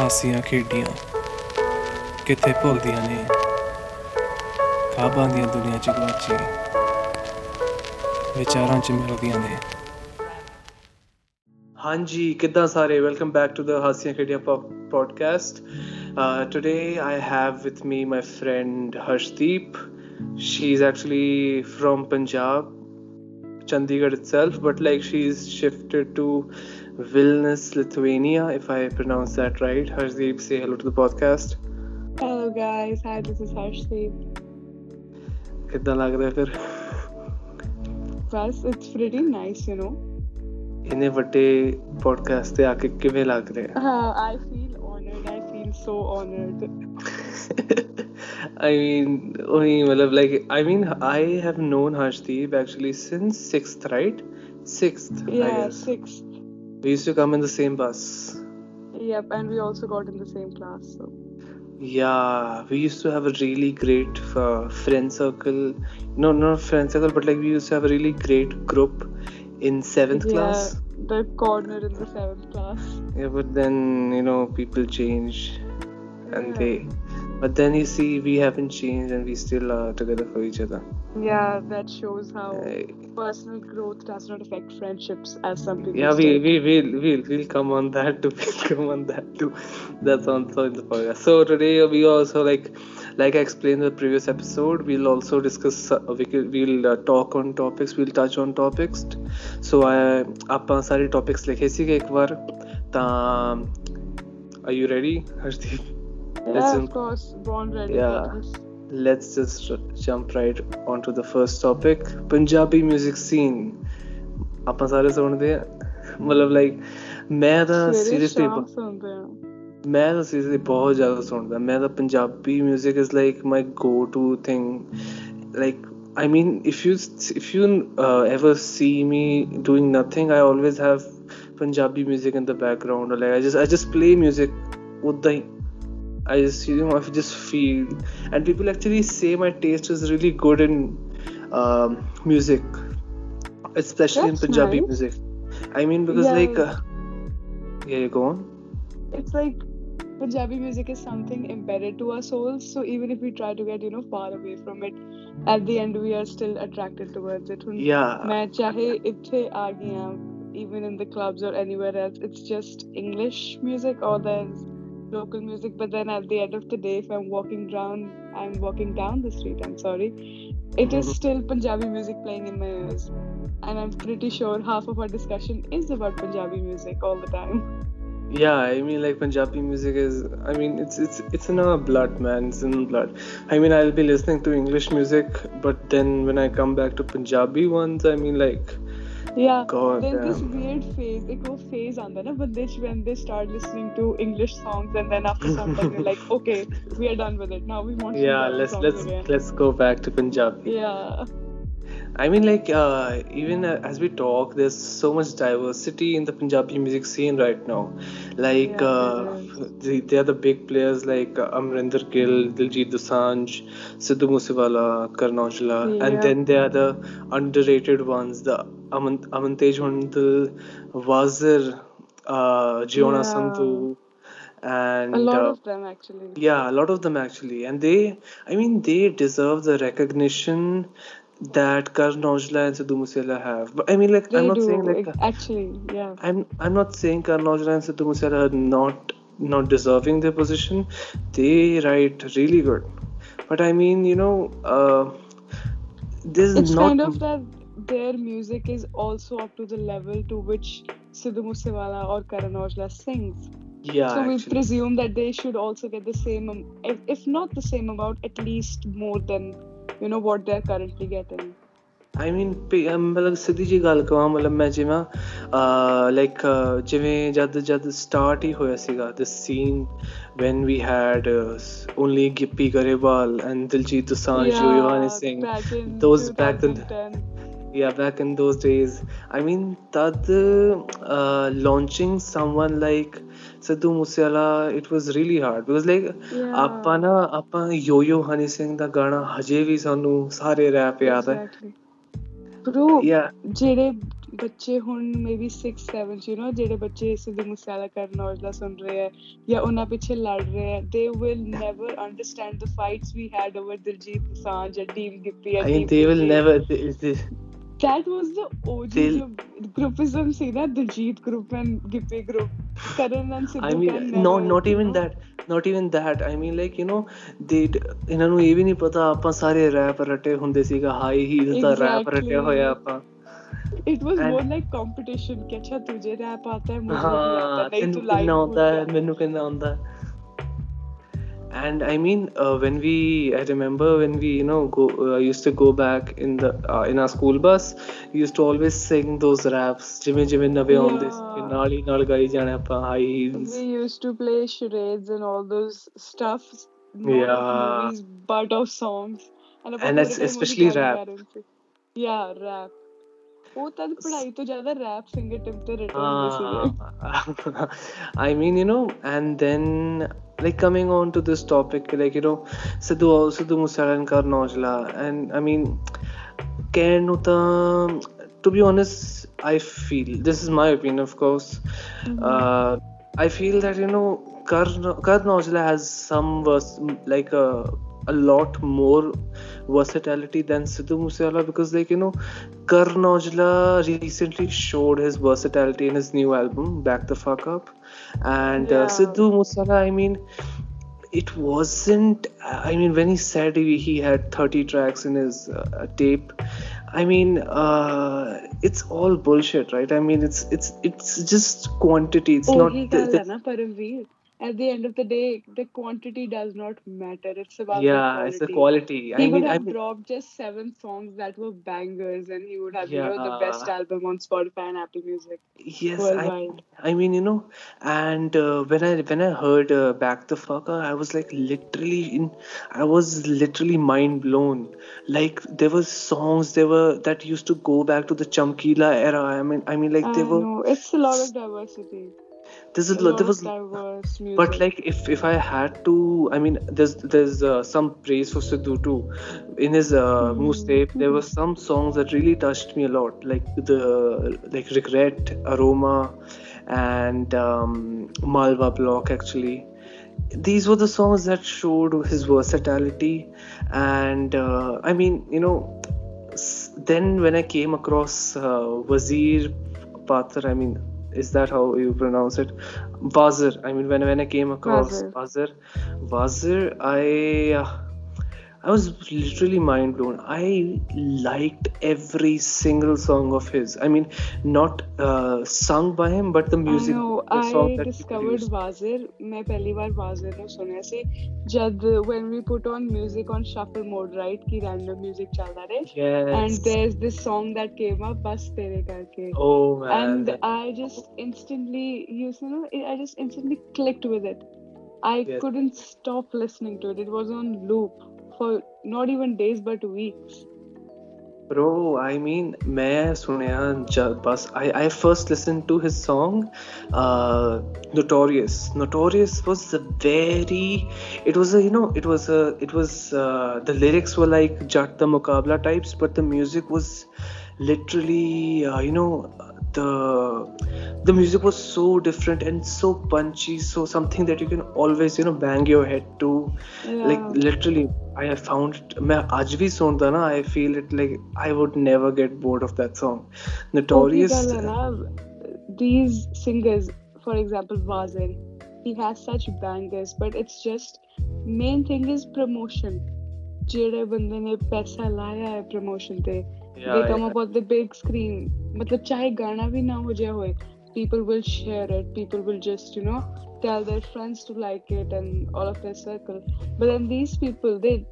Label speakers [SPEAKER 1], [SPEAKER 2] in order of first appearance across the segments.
[SPEAKER 1] ਹਾਸੀਆਂ ਖੇਡੀਆਂ ਕਿੱਥੇ ਭੁੱਲਦੀਆਂ ਨੇ? ਖਾਬਾਂ ਦੀਆਂ ਦੁਨੀਆ ਚ ਗਵਾਚੀ। ਵਿਚਾਰਾਂ ਚ ਮਿਲਦੀਆਂ ਨੇ। ਹਾਂਜੀ ਕਿੱਦਾਂ ਸਾਰੇ? Welcome back to the Haasiyan Khediyan podcast today I have with me my friend Harshdeep she is actually from Punjab, Chandigarh itself, but like she's shifted to Vilnius, Lithuania, if I pronounce that right. Harshdeep, say hello to the podcast.
[SPEAKER 2] Hello guys, hi, this is Harshdeep.
[SPEAKER 1] ਕਿੱਦਾਂ ਲੱਗਦਾ ਫਿਰ
[SPEAKER 2] ਬਸ it's pretty nice you نو
[SPEAKER 1] ਇਹਨੇ ਵੱਡੇ podcast ਤੇ ਆ ਕੇ ਕਿਵੇਂ ਲੱਗ ਰਿਹਾ
[SPEAKER 2] ਹਾਂ I feel honored i feel so honored
[SPEAKER 1] I mean, only, like, I mean, I have known Harshdeep actually since sixth, right? Sixth.
[SPEAKER 2] Yeah, sixth.
[SPEAKER 1] We used to come in the same bus.
[SPEAKER 2] Yep, and we also got in the same class. So.
[SPEAKER 1] Yeah, we used to have a really great uh, friend circle. No, not friend circle, but like we used to have a really great group in seventh
[SPEAKER 2] yeah,
[SPEAKER 1] class.
[SPEAKER 2] The corner in the seventh class.
[SPEAKER 1] Yeah, but then you know people change, and yeah. they but then you see, we haven't changed and we still are together for each other.
[SPEAKER 2] Yeah, that shows how personal growth does not affect friendships as some people
[SPEAKER 1] Yeah, we, we, we'll, we'll, we'll come on that too. We'll come on that too. That's also in the podcast. So today we also like, like I explained in the previous episode, we'll also discuss, uh, we we'll uh, talk on topics, we'll touch on topics. So I, ਆਪਾਂ ਸਾਰੇ topics ਲਿਖੇ ਸੀਗੇ ਇੱਕ ਵਾਰ ਤਾਂ are you ready Harshdeep
[SPEAKER 2] yeah, of course. Born ready.
[SPEAKER 1] Yeah. Let's just jump right onto the first topic. Punjabi music scene. ਆਪਾਂ ਸਾਰੇ ਸੁਣਦੇ ਆ ਮਤਲਬ ਲਾਈਕ ਮੈਂ ਤਾਂ ਸੀਰੀਅਸਲੀ ਮੈਂ ਤਾਂ ਸੀਰੀਅਸਲੀ ਬਹੁਤ ਜ਼ਿਆਦਾ ਸੁਣਦਾ ਮੈਂ ਤਾਂ Punjabi 뮤직 is like my go to thing like I mean, if you if you uh, ever see me doing nothing, I always have Punjabi music in the background. Or like I just I just play music. ਉਦਾਂ ਹੀ I just you know I just feel and people actually say my taste is really good in um, music, especially That's in Punjabi nice. music. I mean because yeah. like uh, yeah, go on.
[SPEAKER 2] It's like Punjabi music is something embedded to our souls. So even if we try to get you know far away from it, at the end we are still attracted towards it.
[SPEAKER 1] Yeah.
[SPEAKER 2] मैं चाहे इतने आ even in the clubs or anywhere else, it's just English music or there's local music but then at the end of the day if i'm walking down i'm walking down the street i'm sorry. It is mm-hmm. still punjabi music playing in my ears. And i'm pretty sure half of our discussion is about punjabi music all the time.
[SPEAKER 1] Yeah i mean like punjabi music is i mean it's it's it's in our blood man. It's in blood. I mean i'll be listening to english music but then when i come back to punjabi ones i mean like
[SPEAKER 2] yeah God there's this weird phase ek wo phase and then bande ch when they start listening to english songs and then after some time they're like okay we are done with it. Now we want
[SPEAKER 1] yeah let's let's let's go back to punjabi.
[SPEAKER 2] Yeah.
[SPEAKER 1] I mean, like, uh, even uh, as we talk, there's so much diversity in the Punjabi music scene right now. Like, uh, they are the big players like uh, Amrinder Gill, Diljit Dosanjh, Sidhu Moosewala, Karnaujla, yeah. and then they are the underrated ones, the Amant, Amantej Hundal, Wazir, uh, Giona yeah. Sandhu and
[SPEAKER 2] a lot uh, of them actually
[SPEAKER 1] yeah a lot of them actually and they i mean they deserve the recognition that Karan Aujla and Sidhu Moosewala have. But I mean, like,
[SPEAKER 2] they
[SPEAKER 1] I'm not
[SPEAKER 2] do,
[SPEAKER 1] saying like
[SPEAKER 2] actually, yeah.
[SPEAKER 1] I'm I'm not saying Karan Aujla and Sidhu Moosewala are not not deserving their position. They write really good, but I mean, you know, uh, there's
[SPEAKER 2] it's
[SPEAKER 1] not.
[SPEAKER 2] kind of that their music is also up to the level to which Sidhu Moosewala or Karan Aujla sings.
[SPEAKER 1] Yeah,
[SPEAKER 2] so we presume that they should also get the same, if, if not the same amount, at least more than you know what they're currently getting.
[SPEAKER 1] I mean, ਮਤਲਬ ਸਿੱਧੀ ਜੀ ਗੱਲ ਕਵਾਂ ਮਤਲਬ ਮੈਂ ਜਿਵੇਂ like ਜਿਵੇਂ ਜਦ ਜਦ ਸਟਾਰਟ ਹੀ ਹੋਇਆ ਸੀਗਾ this scene when we had uh, only Gippy Grewal and Diljit Dosanjh,
[SPEAKER 2] yeah,
[SPEAKER 1] Yohannes Singh, those back then. Yeah back in those days. I mean, that uh, launching someone like Sidhu Moosewala it was really hard because like ਆਪਾਂ ਨਾ ਆਪਾਂ ਯੋ ਯੋ ਹਨੀ ਸਿੰਘ ਦਾ ਗਾਣਾ ਹਜੇ ਵੀ ਸਾਨੂੰ ਸਾਰੇ rap ਯਾਦ ਹੈ
[SPEAKER 2] yeah ਜਿਹੜੇ ਬੱਚੇ ਹੁਣ ਮੇਬੀ 6 7 ਯੂ نو ਜਿਹੜੇ ਬੱਚੇ ਸਿੱਧੂ ਮੂਸੇਵਾਲਾ ਕਰਨ ਔਜਲਾ ਸੁਣ ਰਹੇ ਹੈ ਜਾਂ ਉਹਨਾਂ ਪਿੱਛੇ ਲੜ ਰਹੇ ਹੈ they will never understand the fights we had over Diljit Dosanjh and Team Gippy
[SPEAKER 1] I mean they will never
[SPEAKER 2] That was the OG They'll... group, groupism. See that Diljit group and Gippy group, Karan and Sidhu.
[SPEAKER 1] I mean, no, not even know? that. Not even that I mean like you know ਦੇ ਇਹਨਾਂ ਨੂੰ ਇਹ ਵੀ ਨਹੀਂ ਪਤਾ ਆਪਾਂ ਸਾਰੇ rap ਰੱਟੇ ਹੁੰਦੇ ਸੀਗਾ ਹਾਈ ਹੀਲ ਦਾ ਰੈਪ ਰੱਟਿਆ ਹੋਇਆ ਆਪਾਂ
[SPEAKER 2] it was more like competition ਕਿ ਅੱਛਾ ਤੁਝੇ ਰੈਪ ਆਤਾ ਹੈ ਮੈਨੂੰ ਨਹੀਂ ਆਤਾ ਨਹੀਂ ਤੂੰ ਲਾਈਕ
[SPEAKER 1] ਨਾ ਆਉਂਦਾ ਮੈਨੂੰ ਕਹਿੰਦਾ ਆਉਂਦਾ ਹੈ and i mean uh, when we i remember when we you know go uh, used to go back in the uh, in our school bus we used to always sing those raps ਜਿਵੇਂ ਜਿਵੇਂ ਨਵੇਂ ਆਉਂਦੇ ਸੀ ਨਾਲ ਹੀ ਨਾਲ ਗਾਈ ਜਾਣੇ ਆਪਾਂ high heels
[SPEAKER 2] we used to play charades and all those stuff yeah movies but of songs
[SPEAKER 1] and, and especially rap
[SPEAKER 2] yeah rap ਉਹ ਤਾਂ ਪੜ੍ਹਾਈ ਤੋਂ ਜ਼ਿਆਦਾ ਰੈਪ ਸਿੰਗਰ ਟਿਪ ਤੇ ਰਿਟਨ ਹੁੰਦੇ
[SPEAKER 1] ਸੀਗੇ I mean you know and then like coming on to this topic like you know sidhu sidhu musarankar nojla and i mean can um, to be honest i feel this is my opinion of course. Mm-hmm. uh, i feel that you know Karan Aujla has some vers- like a a lot more versatility than Sidhu Moosewala because like you know Karan Aujla recently showed his versatility in his new album Back the Fuck Up and uh, yeah. uh, Sidhu Moosewala I mean it wasn't I mean when he said he, he had 30 tracks in his uh, tape I mean, uh, it's all bullshit, right? I mean, it's it's it's just quantity. It's oh, not.
[SPEAKER 2] Th- at the end of the day, the quantity does not matter. It's about
[SPEAKER 1] yeah, the it's the quality.
[SPEAKER 2] He I would mean, have I mean, dropped just seven songs that were bangers, and he would have yeah. you know the best album on Spotify and Apple Music.
[SPEAKER 1] Yes, I, I mean you know, and uh, when I when I heard uh, Back the Fucker, I was like literally in, I was literally mind blown. Like there were songs there were that used to go back to the Chamkila era. I mean, I mean like there were.
[SPEAKER 2] Know. It's a lot of diversity
[SPEAKER 1] this is there was but like if if i had to i mean there's there's uh, some praise for sidhu too. In his uh, mm-hmm. Moosetape there were some songs that really touched me a lot like the like regret aroma and um, malwa block actually. These were the songs that showed his versatility and uh, i mean you know then when i came across uh, wazir Patar, I mean, is that how you pronounce it? Wazir. I mean when when I came across Wazir. Wazir. I uh, I was literally mind blown. I liked every single song of his. I mean, not uh, sung by him, but the music.
[SPEAKER 2] I know.
[SPEAKER 1] The
[SPEAKER 2] song I that discovered Wazir. मैं पहली बार Wazir ने सुना से जब when we put on music on shuffle mode, right? कि random music चल रहा है.
[SPEAKER 1] Yes.
[SPEAKER 2] And there's this song that came up, बस तेरे करके.
[SPEAKER 1] Oh man.
[SPEAKER 2] And I just instantly, you know, I just instantly clicked with it. I yes. couldn't stop listening to it. It was on loop for not even days but weeks.
[SPEAKER 1] Bro, I mean, मैं सुनया बस I I first listened to his song, uh, Notorious. Notorious was a very, it was a you know it was a it was uh, the lyrics were like Jat the Mukabla types, but the music was literally uh, you know the the music was so different and so punchy so something that you can always you know bang your head to. Yeah. like literally i have found it aaj i feel it like i would never get bored of that song. Notorious
[SPEAKER 2] these singers for example Wazir, he has such bangers but it's just main thing is promotion. ਜਿਹੜੇ ਬੰਦੇ ਨੇ ਪੈਸਾ ਲਾਇਆ ਹੈ promotion ਤੇ they come up on the big screen. but the गाना भी ना हो जाए होए people will share it. People will just you know tell their friends to like it and all of their circle. But then these people they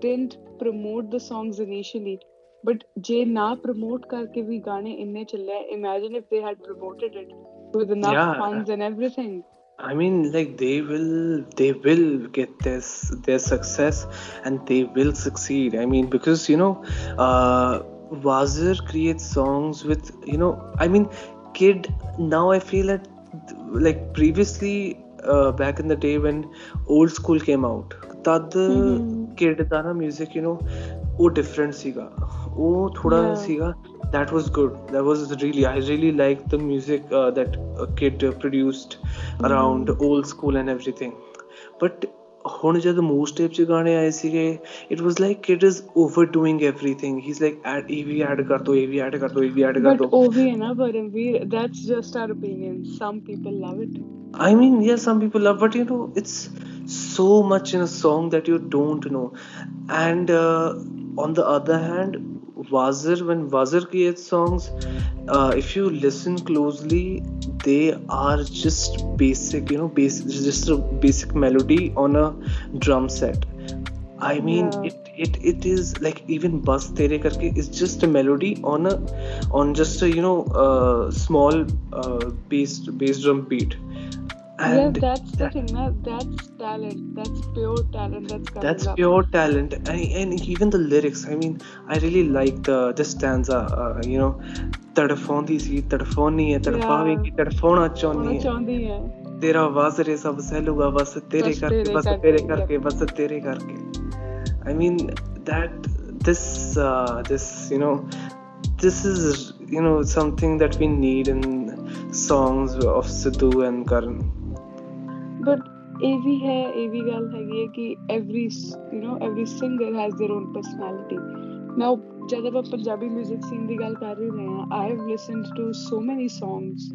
[SPEAKER 2] didn't promote the songs initially. But जे ना promote करके भी गाने इन्ने imagine if they had promoted it with enough yeah. funds and everything.
[SPEAKER 1] I mean, like they will, they will get this their success, and they will succeed. I mean, because you know, uh, Wazir creates songs with you know I mean kid now I feel that like previously uh, back in the day when old school came out ਤਦ kid ਦਾ ਨਾ 뮤직 you نو ਉਹ different ਸੀਗਾ ਉਹ ਥੋੜਾ ਸੀਗਾ that was good that was really i really liked the music uh, that a kid uh, produced around
[SPEAKER 2] Mm.
[SPEAKER 1] old school and everything but ਹੁਣ ਜਦ move step ਚ ਗਾਣੇ ਆਏ ਸੀਗੇ it was like it is overdoing everything he is like add ਇਹ ਵੀ add ਕਰ ਦੋ ਇਹ ਵੀ ਐਡ ਕਰ ਦੋ ਇਹ ਵੀ ਐਡ ਕਰ
[SPEAKER 2] But
[SPEAKER 1] ਦੋ
[SPEAKER 2] OV and Paramveer, that's just our opinion. Some people love it.
[SPEAKER 1] I mean, yeah, some people love, but you know, it's so much in a song that you don't know. And uh, on the other hand, Wazir, when Wazir creates songs, uh, if you listen closely, they are just basic, you know, basic, just a basic melody on a drum set. I mean,
[SPEAKER 2] Yeah.
[SPEAKER 1] it, it it is like even Bas Tere Karke is just a melody on a on just a you know uh, small uh, bass bass drum beat. And yeah,
[SPEAKER 2] that's the thing. That, that's talent. That's pure talent. That's
[SPEAKER 1] that's pure talent. And even the lyrics. I mean, I really like the this stanza. Uh, you know, तड़फोंदी सी
[SPEAKER 2] तड़फोनी है
[SPEAKER 1] तड़फावेगी तड़फोना चाहनी है तेरा वाजरे
[SPEAKER 2] सब
[SPEAKER 1] सहलूगा
[SPEAKER 2] बस
[SPEAKER 1] तेरे
[SPEAKER 2] करके
[SPEAKER 1] बस
[SPEAKER 2] तेरे
[SPEAKER 1] करके बस तेरे करके I mean that this uh, this you know this is you know something that we need in songs of Sidhu and Karan
[SPEAKER 2] but ਇਹ ਵੀ ਹੈ ਇਹ ਵੀ ਗੱਲ ਹੈਗੀ ਹੈ ਕਿ every you know every singer has their own personality now ਜਦ ਆਪਾਂ ਪੰਜਾਬੀ 뮤직 scene ਦੀ ਗੱਲ ਕਰ ਹੀ ਰਹੇ ਹਾਂ I have listened to so many songs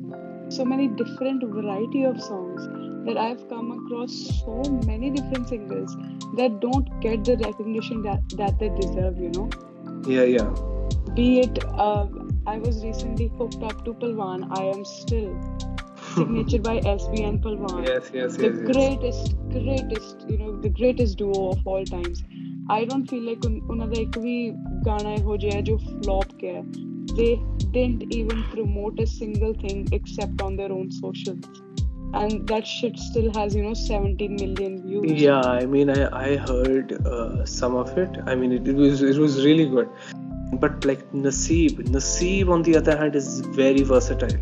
[SPEAKER 2] so many different variety of songs that I've come across so many different singers that don't get the recognition that, that they deserve you know
[SPEAKER 1] yeah yeah
[SPEAKER 2] be it uh, I was recently hooked up to Palwan I am still signature by SB and Palwan
[SPEAKER 1] yes yes
[SPEAKER 2] the
[SPEAKER 1] yes, yes.
[SPEAKER 2] greatest greatest you know the greatest duo of all times I don't feel like ਉਨ- ਉਹਨਾਂ ਦਾ ਇੱਕ ਵੀ ਗਾਣਾ ਇਹੋ ਜਿਹਾ ਹੈ ਜੋ flop ਗਿਆ ਹੈ। they didn't even promote a single thing except on their own socials and that shit still has you know 17 million views
[SPEAKER 1] Yeah, I mean, I I heard uh, some of it. I mean, it, it was it was really good. but like Naseeb, Naseeb on the other hand is very versatile.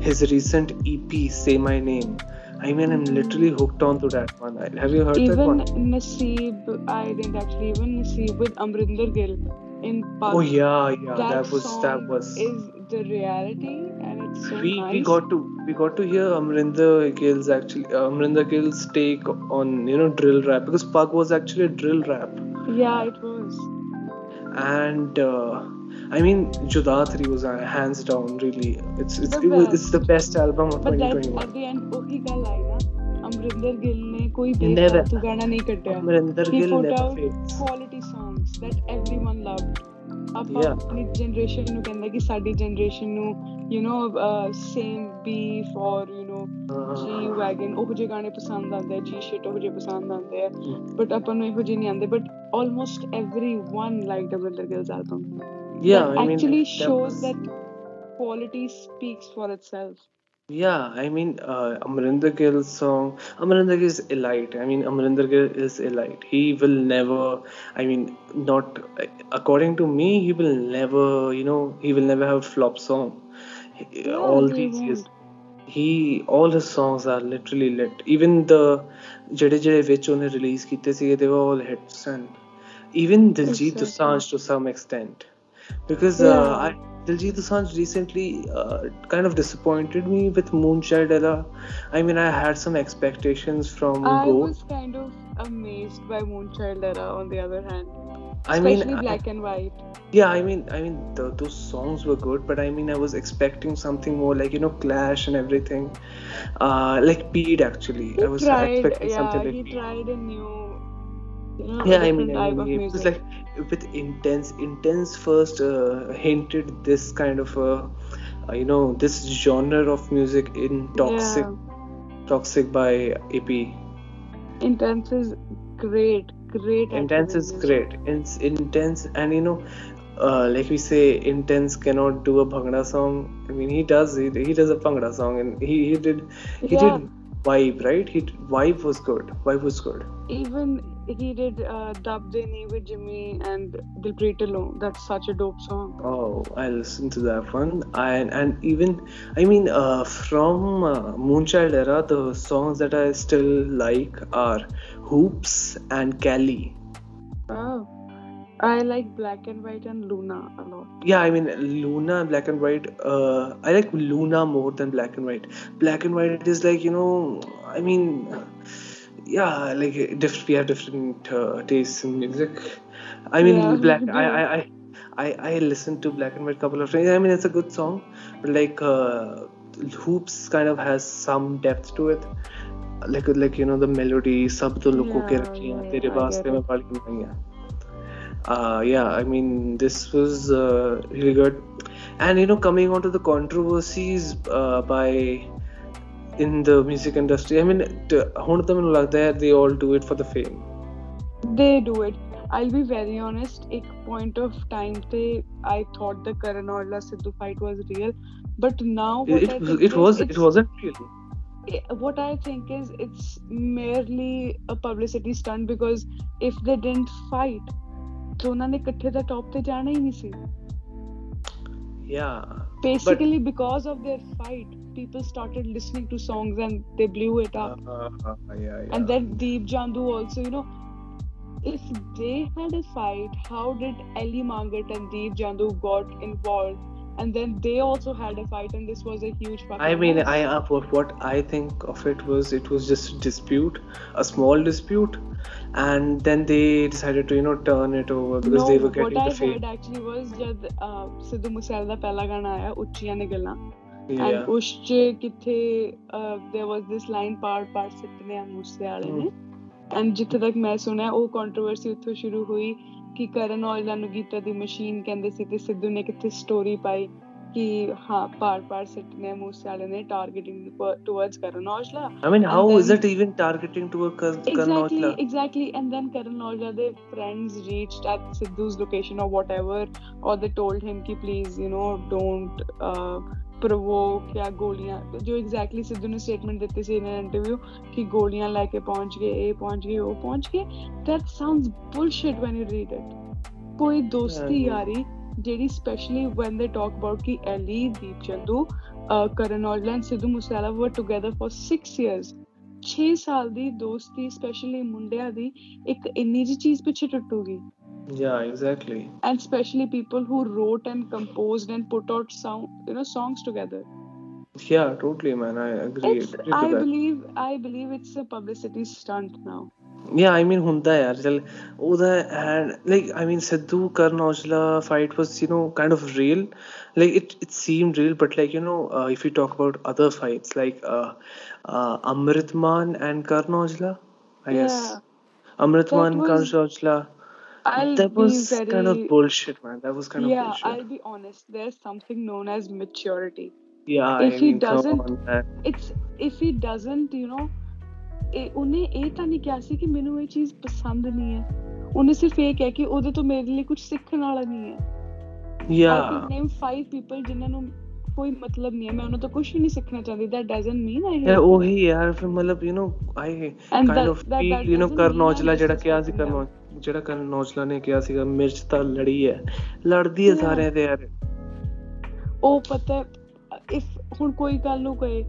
[SPEAKER 1] His recent EP, Say My Name. I mean, I'm literally hooked onto that one. Have you heard that one? even?
[SPEAKER 2] Naseeb I didn't actually even Naseeb with Amrinder Gill in Pug.
[SPEAKER 1] Oh yeah, yeah.
[SPEAKER 2] that,
[SPEAKER 1] That, was that was.
[SPEAKER 2] is the reality and it's so
[SPEAKER 1] we
[SPEAKER 2] nice
[SPEAKER 1] we got to we got to hear Amrinder Gill's actually uh, Amrinder Gill's take on you know drill rap because Pug was actually a drill rap.
[SPEAKER 2] yeah it was
[SPEAKER 1] and uh, I mean, Judathri was uh, hands down really. It's it's
[SPEAKER 2] the
[SPEAKER 1] it was, it's the best album of
[SPEAKER 2] but
[SPEAKER 1] 2021.
[SPEAKER 2] But at the end, वही कल आएगा. Amrinder Gill ने
[SPEAKER 1] कोई
[SPEAKER 2] बेकार gaana nahi कटिया.
[SPEAKER 1] Amrinder Gill ne
[SPEAKER 2] quality songs that everyone loved. ਆਪਾਂ
[SPEAKER 1] Yeah.
[SPEAKER 2] ਆਪਣੀ generation ਨੂੰ ਕਹਿੰਦੇ ਕਿ ਸਾਡੀ ਜਨਰੇਸ਼ਨ ਨੂੰ you know same beef or you know G
[SPEAKER 1] uh,
[SPEAKER 2] wagon ਉਹ ਜਿਹੇ ਗਾਣੇ ਪਸੰਦ ਆਉਂਦੇ ਆ ਜੀ ਸ਼ਿਟ ਉਹ ਜਿਹੇ ਪਸੰਦ ਆਉਂਦੇ ਆ
[SPEAKER 1] Hmm.
[SPEAKER 2] ਬਟ ਆਪਾਂ ਨੂੰ ਇਹੋ ਜਿਹੇ ਨਹੀਂ ਆਉਂਦੇ but almost everyone liked Amrinder Gill's album
[SPEAKER 1] yeah
[SPEAKER 2] that
[SPEAKER 1] I mean
[SPEAKER 2] actually
[SPEAKER 1] that
[SPEAKER 2] shows
[SPEAKER 1] was-
[SPEAKER 2] that quality speaks for itself
[SPEAKER 1] Yeah, I mean, uh, Amrinder Gill's song. Amrinder Gill is elite. I mean, Amrinder Gill is elite. He will never, I mean, not, according to me, he will never, you know, he will never have a flop song.
[SPEAKER 2] Yeah,
[SPEAKER 1] all these years. He, all his songs are literally lit. Even the ਜਿਹੜੇ ਜਿਹੜੇ ਵਿੱਚ ਉਹਨੇ released ਕੀਤੇ see they ਵਰ all hits and even Diljit
[SPEAKER 2] exactly.
[SPEAKER 1] Dosanjh to some extent because
[SPEAKER 2] yeah.
[SPEAKER 1] Uh, I Diljit Dosanjh recently uh, kind of disappointed me with Moonchild Era I mean I had some expectations from
[SPEAKER 2] I
[SPEAKER 1] Go
[SPEAKER 2] was kind of amazed by Moonchild Era on the other hand.
[SPEAKER 1] I mean
[SPEAKER 2] Especially
[SPEAKER 1] I-
[SPEAKER 2] black and white.
[SPEAKER 1] yeah I mean I mean the, those songs were good but I mean I was expecting something more like you know Clash and everything uh, like Pete actually
[SPEAKER 2] He
[SPEAKER 1] I was
[SPEAKER 2] tried,
[SPEAKER 1] expecting
[SPEAKER 2] yeah,
[SPEAKER 1] something like
[SPEAKER 2] he
[SPEAKER 1] Pete.
[SPEAKER 2] tried a new, you know,
[SPEAKER 1] yeah, I mean, I mean, it was like with intense, intense first uh, hinted this kind of a, uh, you know, this genre of music in Toxic, Toxic by AP.
[SPEAKER 2] Yeah. Intense is great, great.
[SPEAKER 1] Intense is
[SPEAKER 2] music.
[SPEAKER 1] great. It's intense, and you know, uh, like we say, intense cannot do a bhangra song. I mean, he does. He, he does a bhangra song, and he he did he
[SPEAKER 2] Yeah.
[SPEAKER 1] did vibe right. He vibe was good. Vibe was good.
[SPEAKER 2] Even he did uh, Dub De Nee with Jimmy and Dilpreet Alone. That's such a dope song.
[SPEAKER 1] Oh, I listened to that one, and and even I mean, uh, from uh, Moonchild era, the songs that I still like are Hoops and Cali.
[SPEAKER 2] Oh. I like Black and White and Luna a lot.
[SPEAKER 1] Yeah, I mean Luna, Black and White. Uh, I like Luna more than Black and White. Black and White is like you know, I mean, yeah, like uh, we have different uh, tastes in music. I mean,
[SPEAKER 2] yeah.
[SPEAKER 1] black. I, I, I I, I listened to Black and White couple of times. I mean, it's a good song, but like uh, Hoops kind of has some depth to it. Like uh, like you know the melody, sab
[SPEAKER 2] to loko
[SPEAKER 1] ke
[SPEAKER 2] tere
[SPEAKER 1] vaaste mein paal ke nahiya. Uh, yeah, I mean this was uh, really good, and you know coming on to the controversies uh, by in the music industry? I mean, ਹੁਣ ਤਾਂ they all do it for the fame.
[SPEAKER 2] They do it. I'll be very honest, ਇੱਕ point of time I thought the Karan Aujla Sidhu fight was real, but now
[SPEAKER 1] it, was it wasn't real.
[SPEAKER 2] Eh, what I think is it's merely a publicity stunt because if they didn't fight, ਤਾਂ ਉਹਨਾਂ ਨੇ ਇਕੱਠੇ ਦਾ top ਤੇ ਜਾਣਾ ਹੀ ਨਹੀਂ ਸੀ।
[SPEAKER 1] Yeah.
[SPEAKER 2] Basically, because of their fight, people started listening to songs and they blew it up.
[SPEAKER 1] Uh,
[SPEAKER 2] uh,
[SPEAKER 1] uh, yeah, yeah.
[SPEAKER 2] And then Deep Jandu also, you know, if they had a fight, how did Elly Mangat and Deep Jandu got involved? And then they also had a fight, and this was a huge.
[SPEAKER 1] I mean,
[SPEAKER 2] fight.
[SPEAKER 1] I uh, what I think of it was it was just a dispute, a small dispute, and then they decided to you know turn it over because
[SPEAKER 2] no,
[SPEAKER 1] they were getting
[SPEAKER 2] what
[SPEAKER 1] the I fame.
[SPEAKER 2] What I heard actually was that uh, Sidhu Musel pehla gaana aaya Uchchiyan
[SPEAKER 1] ne
[SPEAKER 2] and उसचे किथे there was this line ਪਾੜ ਪਾੜ ਸਿੱਟਨੇ ਆ ਮੂਸੇ ਵਾਲੇ ਨੇ। And ਜਿੱਥੇ ਤੱਕ ਮੈਂ ਸੁਣਿਆ ਉਹ ਕੰਟਰੋਵਰਸੀ ਉੱਥੋਂ ਸ਼ੁਰੂ ਹੋਈ ਕਿ ਕਰਨ ਔਜਲਾ ਨੂੰ ਗੀਤਾ ਦੀ ਮਸ਼ੀਨ ਕਹਿੰਦੇ ਸੀ ਤੇ ਸਿੱਧੂ ਨੇ ਕਿੱਥੇ ਸਟੋਰੀ ਪਾਈ ਕਿ ਹਾਂ ਪਾੜ ਪਾੜ ਸਿੱਟਨੇ ਮੂਸੇ ਵਾਲੇ ਨੇ targeting towards Karan Aujla.
[SPEAKER 1] I mean how is it even targeting toward Karan Aujla?
[SPEAKER 2] Exactly exactly and then Karan Aujla ਦੇ friends reached at Sidhu's location or whatever or they told him ਕਿ please you نو don't you know don't uh, provoke या गोलियां जो exactly Sidhu ने statement ਦਿੱਤੀ ਸੀ in an interview कि गोलियां लेके पहुंच गए ये पहुंच गए वो पहुंच गए that sounds bullshit when you read it कोई दोस्ती
[SPEAKER 1] Yeah,
[SPEAKER 2] यारी ਜਿਹੜੀ specially when they talk about ਕਿ ਐਲੀ ਦੀਪ ਚੰਦੂ ਕਰਨ Aujla and Sidhu Moosewala were together for 6 years 6 ਸਾਲ ਦੀ ਦੋਸਤੀ ਸਪੈਸ਼ਲੀ ਮੁੰਡਿਆਂ ਦੀ ਇੱਕ ਇੰਨੀ ਜਿਹੀ ਚੀਜ਼ ਪਿੱਛੇ ਟੁੱਟੂਗੀ
[SPEAKER 1] yeah exactly.
[SPEAKER 2] And especially people who wrote and composed and put out sound you know songs together.
[SPEAKER 1] Yeah totally man. I agree, agree
[SPEAKER 2] i believe i believe it's a publicity stunt now.
[SPEAKER 1] Yeah i mean hunda yaar. Chal oda and like i mean sidhu Karan fight was you know kind of real. Like it it seemed real but like you know uh, if you talk about other fights like uh, uh Amrit Maan and Karan aujla i
[SPEAKER 2] yeah.
[SPEAKER 1] guess.
[SPEAKER 2] Amrit
[SPEAKER 1] Maan
[SPEAKER 2] was... i'll
[SPEAKER 1] that
[SPEAKER 2] be
[SPEAKER 1] was
[SPEAKER 2] very
[SPEAKER 1] kind of bullshit, man. That was kind
[SPEAKER 2] yeah
[SPEAKER 1] of bullshit.
[SPEAKER 2] i'll be honest there's something known as maturity
[SPEAKER 1] Yeah,
[SPEAKER 2] if
[SPEAKER 1] I
[SPEAKER 2] he
[SPEAKER 1] mean,
[SPEAKER 2] doesn't-
[SPEAKER 1] on,
[SPEAKER 2] it's if he doesn't you know ਇਹ ਉਹਨੇ ਇਹ ਤਾਂ ਨਹੀਂ ਕਿਹਾ ਸੀ ਕਿ ਮੈਨੂੰ ਇਹ ਚੀਜ਼ ਪਸੰਦ ਨਹੀਂ ਹੈ ਉਹਨੇ ਸਿਰਫ ਇਹ ਕਿਹਾ ਕਿ ਉਹਦੇ ਤੋਂ ਮੇਰੇ ਲਈ ਕੁਝ ਸਿੱਖਣ ਵਾਲਾ ਨਹੀਂ ਹੈ can name five people ਜਿਨ੍ਹਾਂ ਨੂੰ ਕੋਈ ਮਤਲਬ ਨਹੀਂ ਹੈ ਮੈਂ ਉਹਨਾਂ ਤੋਂ ਕੁਝ ਨਹੀਂ ਸਿੱਖਣਾ ਚਾਹੁੰਦੀ that doesn't mean I hate
[SPEAKER 1] Yeah,
[SPEAKER 2] them.
[SPEAKER 1] ਉਹੀ ਯਾਰ ਫਿਰ ਮਤਲਬ you know I
[SPEAKER 2] And
[SPEAKER 1] kind
[SPEAKER 2] that-
[SPEAKER 1] of
[SPEAKER 2] that-
[SPEAKER 1] feel
[SPEAKER 2] that
[SPEAKER 1] you know
[SPEAKER 2] doesn't
[SPEAKER 1] ਕਰਨ
[SPEAKER 2] mean I'm
[SPEAKER 1] ਔਜਲਾ ਜਿਹੜਾ ਕਿਹਾ ਸੀ
[SPEAKER 2] disrespecting
[SPEAKER 1] ਕਰਨ ਔਜ- ਜਿਹੜਾ ਕਰਨ ਔਜਲਾ ਨੇ ਕਿਹਾ ਸੀਗਾ ਮਿਰਚ ਤਾਂ ਲੜੀ ਹੈ ਲੜਦੀ ਹੈ. ਸਾਰਿਆਂ ਤੇ ਯਾਰ
[SPEAKER 2] ਉਹ ਪਤਾ ਇਫ ਹੁਣ ਕੋਈ ਗੱਲ ਨੂੰ ਕਹੇ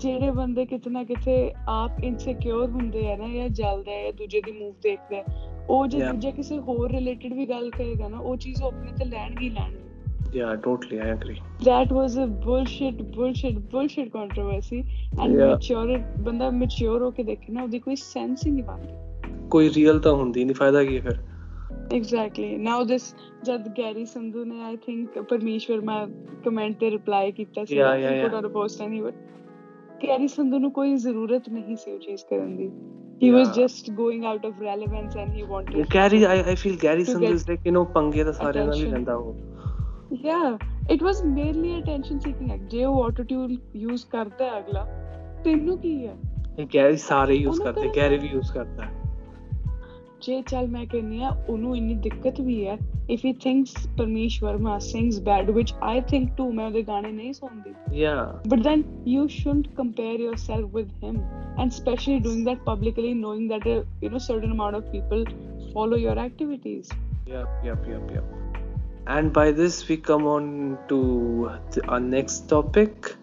[SPEAKER 2] ਜਿਹੜੇ ਬੰਦੇ ਕਿਤੇ ਨਾ ਕਿਤੇ ਆਪ ਇਨਸਿਕਿਉਰ ਹੁੰਦੇ ਆ ਨਾ ਜਾਂ ਜਲਦੇ ਆ ਦੂਜੇ ਦੀ ਮੂਵ ਦੇਖਦੇ ਆ ਉਹ ਜੇ. ਦੂਜੇ ਕਿਸੇ ਹੋਰ ਰਿਲੇਟਡ ਵੀ ਗੱਲ ਕਹੇਗਾ ਨਾ ਉਹ ਚੀਜ਼ ਉਹ ਆਪਣੇ ਤੇ ਲੈਣਗੇ ਲੈਣਗੇ
[SPEAKER 1] totally, I agree.
[SPEAKER 2] that was a bullshit bullshit bullshit controversy and
[SPEAKER 1] Yeah.
[SPEAKER 2] mature ਬੰਦਾ mature ਹੋ ਕੇ ਦੇਖੇ ਨਾ ਉਹਦੀ ਕੋਈ sense ਹੀ ਨਹੀਂ ਬਣਦੀ
[SPEAKER 1] ਕੋਈ ਰੀਅਲ ਤਾਂ ਹੁੰਦੀ ਨਹੀਂ ਫਾਇਦਾ ਕੀ ਹੈ ਫਿਰ
[SPEAKER 2] exactly now this ਜਦ ਗੈਰੀ ਸੰਧੂ ਨੇ i think ਪਰਮੇਸ਼ਵਰ ਮੈਂ ਕਮੈਂਟ ਤੇ ਰਿਪਲਾਈ ਕੀਤਾ ਸੀ out a post and he would Garry Sandhu ਨੂੰ ਕੋਈ ਜ਼ਰੂਰਤ ਨਹੀਂ ਸੀ ਉਹ ਚੀਜ਼ ਕਰਨ ਦੀ he was just going out of relevance and he wanted
[SPEAKER 1] I I feel Garry
[SPEAKER 2] To
[SPEAKER 1] Sandhu
[SPEAKER 2] get
[SPEAKER 1] is like you نو ਪੰਗੇ ਤਾਂ ਸਾਰਿਆਂ ਨਾਲ ਹੀ. ਲੈਂਦਾ ਉਹ
[SPEAKER 2] yeah it was merely attention seeking act ਜੇ ਉਹ auto tune use ਕਰਦਾ ਹੈ ਅਗਲਾ ਤੈਨੂੰ ਕੀ ਹੈ
[SPEAKER 1] ਇਹ ਗੈਰੀ ਸਾਰੇ ਯੂਜ਼ ਕਰਦੇ ਗੈਰੀ ਵੀ ਯੂਜ਼ ਕਰਦਾ ਹੈ
[SPEAKER 2] ਜੇ ਚੱਲ ਮੈਂ ਕਹਿੰਨੀ ਆ ਉਹਨੂੰ ਇੰਨੀ ਦਿੱਕਤ ਵੀ ਹੈ if he thinks Parmesh Verma sings bad which I think too ਮੈਂ ਉਹਦੇ ਗਾਣੇ ਨਹੀਂ ਸੁਣਦੀ
[SPEAKER 1] ਯਾ
[SPEAKER 2] but then you shouldn't compare yourself with him and especially doing that publicly knowing that a you know certain amount of people follow your activities
[SPEAKER 1] Yep, yep, yep, yep. And by this, we come on to the, our next topic.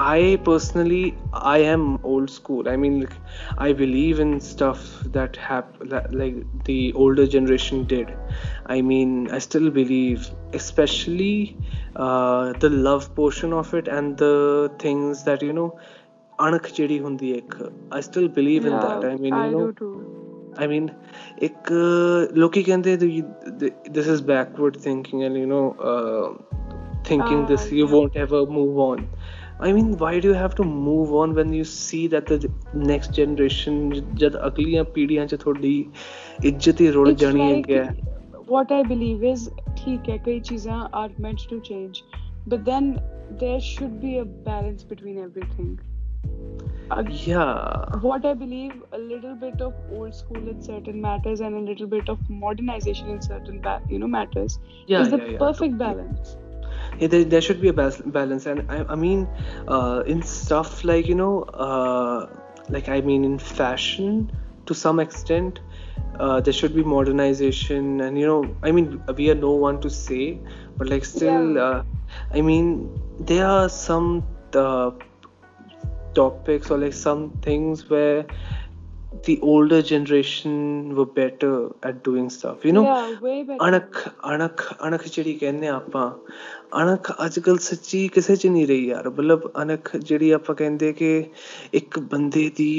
[SPEAKER 1] I personally, I am old school. I mean, like, I believe in stuff that hap- like the older generation did. I mean, I still believe, especially uh, the love portion of it and the things that you know, ਅਣਖ ਜਿਹੜੀ ਹੁੰਦੀ ਹੈ I still believe in that. I mean, you know. I mean, ਇੱਕ ਲੋਕੀ ਕਹਿੰਦੇ this is backward thinking and you know uh, thinking this you won't ever move on I mean, why do you have to move on when you see that the next generation ਜਦ ਅਗਲੀਆਂ ਪੀੜ੍ਹੀਆਂ 'ਚ ਤੁਹਾਡੀ ਇੱਜ਼ਤ ਹੀ ਰੁੜ ਜਾਣੀ ਹੈ
[SPEAKER 2] what I believe is ਠੀਕ ਹੈ ਕਈ ਚੀਜ਼ਾਂ are meant to change but then there should be a balance between everything
[SPEAKER 1] uh, yeah
[SPEAKER 2] what I believe a little bit of old school in certain matters and a little bit of modernization in certain you know matters
[SPEAKER 1] yeah,
[SPEAKER 2] is the
[SPEAKER 1] yeah, yeah.
[SPEAKER 2] perfect balance
[SPEAKER 1] yeah, there, there should be a balance and i, I mean uh, in stuff like you know uh, like i mean in fashion to some extent uh, there should be modernization and you know i mean we are no one to say but like still yeah. Uh, i mean there are some uh, topics or like some things where the older generation were better at doing stuff you know. ਅਣਖ ਅਣਖ ਅਣਖ ਜਿਹੜੀ ਕਹਿੰਦੇ ਆਪਾਂ ਅਣਖ ਅੱਜ ਕੱਲ ਸੱਚੀ ਕਿਸੇ 'ਚ ਨਹੀਂ ਰਹੀ ਯਾਰ ਮਤਲਬ ਅਣਖ ਜਿਹੜੀ ਆਪਾਂ ਕਹਿੰਦੇ ਕਿ ਇੱਕ ਬੰਦੇ ਦੀ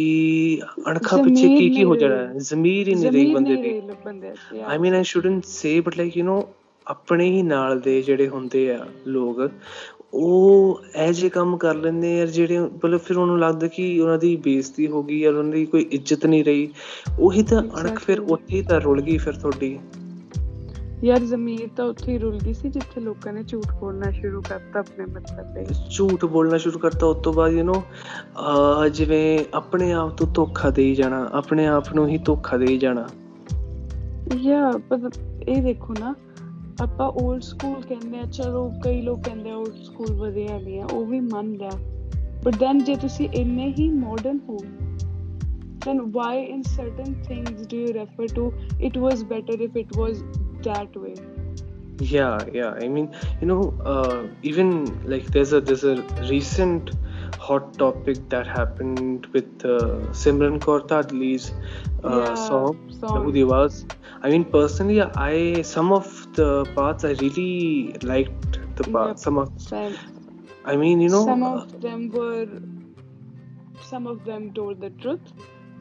[SPEAKER 1] ਅਣਖਾਂ ਪਿੱਛੇ ਕੀ ਕੀ ਹੋ ਜਾਣਾ ਜ਼ਮੀਰ ਹੀ ਨਹੀਂ ਰਹੀ ਬੰਦੇ ਦੀ I mean I shouldn't say but like you نو ਆਪਣੇ ਹੀ ਨਾਲ ਦੇ ਜਿਹੜੇ ਹੁੰਦੇ ਆ ਲੋਕ ਉਹ ਇਹ ਜੇ ਕੰਮ ਕਰ ਲੈਂਦੇ ਯਾਰ ਜਿਹੜੇ ਮਤਲਬ ਫਿਰ ਉਹਨੂੰ ਲੱਗਦਾ ਕਿ ਉਹਨਾਂ ਦੀ ਬੇਇੱਜ਼ਤੀ ਹੋ ਗਈ ਯਾਰ ਉਹਨਾਂ ਦੀ ਕੋਈ ਇੱਜ਼ਤ ਨਹੀਂ ਰਹੀ। ਉਹੀ ਤਾਂ ਅਣਖ ਫਿਰ ਉੱਥੇ ਹੀ ਤਾਂ ਰੁਲ ਗਈ ਫਿਰ ਤੁਹਾਡੀ।
[SPEAKER 2] ਯਾਰ ਜ਼ਮੀਰ ਤਾਂ ਉੱਥੇ ਹੀ ਰੁਲ ਗਈ ਸੀ ਜਿੱਥੇ ਲੋਕਾਂ ਨੇ ਝੂਠ ਬੋਲਣਾ ਸ਼ੁਰੂ ਕਰਤਾ ਆਪਣੇ ਮਤਲਬ ਲਈ
[SPEAKER 1] ਝੂਠ ਬੋਲਣਾ ਸ਼ੁਰੂ ਕਰਤਾ ਉਸ ਤੋਂ ਬਾਅਦ ਯੂ نو ਜਿਵੇਂ ਆਪਣੇ ਆਪ ਤੋਂ ਧੋਖਾ ਦੇਈ ਜਾਣਾ ਆਪਣੇ ਆਪ ਨੂੰ ਹੀ ਧੋਖਾ ਦੇਈ ਜਾਣਾ।
[SPEAKER 2] ਯਾ ਪਰ ਇਹ ਦੇਖੋ ਨਾ ਆਪਾਂ 올ਡ ਸਕੂਲ ਕਹਿੰਦੇ ਆ ਚਲੋ ਕਈ ਲੋਕ ਕਹਿੰਦੇ ਆ 올ਡ ਸਕੂਲ ਵਧੀਆ ਨਹੀਂ ਆ ਉਹ ਵੀ ਮੰਨ ਲਿਆ ਬਟ ਦੈਨ ਜੇ ਤੁਸੀਂ ਇੰਨੇ ਹੀ ਮਾਡਰਨ ਹੋ then why in certain things do you refer to it was better if it was that way
[SPEAKER 1] yeah yeah i mean you know uh, even like there's a there's a recent hot topic that happened with uh, Simran Kaur Dhadli's uh, yeah, song, song. I mean, personally, I some of the parts I really liked the parts. Yep, some of. I mean, you know,
[SPEAKER 2] some of them were, some of them told the truth.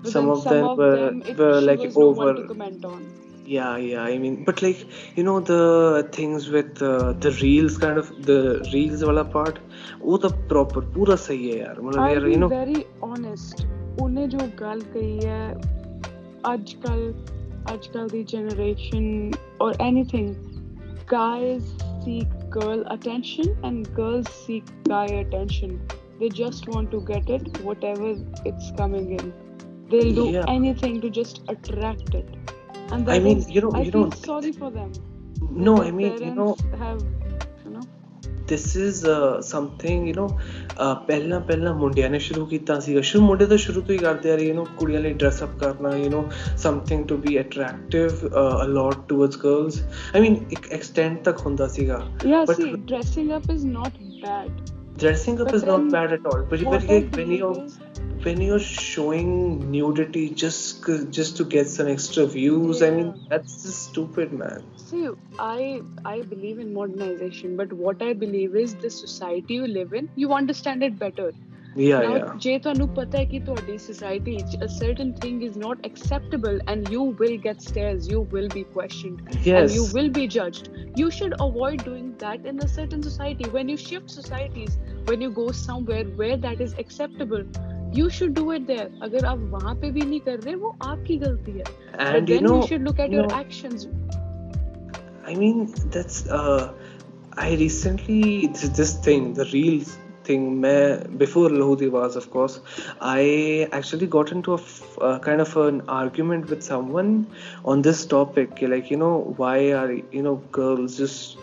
[SPEAKER 1] some of some them of were, them, it, were like over. No comment on Yeah, yeah. I mean, but like you know the things with uh, the reels kind of the reels wala part, वो तो proper पूरा सही है यार
[SPEAKER 2] मतलब यार you know very honest उन्हें जो गल कही है आजकल आजकल the generation or anything guys seek girl attention and girls seek guy attention they just want to get it whatever it's coming in they'll do yeah. anything to just attract it and
[SPEAKER 1] i mean you know
[SPEAKER 2] I
[SPEAKER 1] you
[SPEAKER 2] feel
[SPEAKER 1] know
[SPEAKER 2] sorry for them
[SPEAKER 1] no i mean you know
[SPEAKER 2] have
[SPEAKER 1] this is something you know ਪਹਿਲਾਂ ਪਹਿਲਾਂ ਮੁੰਡਿਆਂ ਨੇ ਸ਼ੁਰੂ ਕੀਤਾ ਸੀਗਾ ਸ਼ੁਰੂ ਮੁੰਡੇ ਤਾਂ ਸ਼ੁਰੂ ਤੋਂ ਹੀ ਕਰਦੇ ਆ ਰਹੇ ਯੂ نو ਕੁੜੀਆਂ ਲਈ ਡਰੈਸ ਅਪ ਕਰਨਾ you know something to be attractive a lot towards girls I mean ਇੱਕ ਐਕਸਟੈਂਟ ਤੱਕ ਹੁੰਦਾ ਸੀਗਾ
[SPEAKER 2] ਯਾ ਸੀ dressing up is not bad
[SPEAKER 1] dressing up but is not bad at all. But, but like when you're when you're showing nudity just just to get some extra views yeah. i mean that's just stupid man.
[SPEAKER 2] See i i believe in modernization but what i believe is the society you live in you understand it better
[SPEAKER 1] yeah now, yeah
[SPEAKER 2] ਜੇ ਤੁਹਾਨੂੰ ਪਤਾ ਹੈ ਕਿ ਤੁਹਾਡੀ society a certain thing is not acceptable and you will get stares you will be questioned
[SPEAKER 1] yes.
[SPEAKER 2] and you will be judged you should avoid doing that in a certain society when you shift societies when you go somewhere where that is acceptable you should do it there अगर आप वहां पे भी नहीं कर रहे वो आपकी गलती है
[SPEAKER 1] and
[SPEAKER 2] but then
[SPEAKER 1] you, know,
[SPEAKER 2] you should look at
[SPEAKER 1] you
[SPEAKER 2] your
[SPEAKER 1] know,
[SPEAKER 2] actions
[SPEAKER 1] I mean that's uh I recently this, this thing before Lohudi was of course I actually got into a uh, kind of an argument with someone on this topic like you know why are you know girls just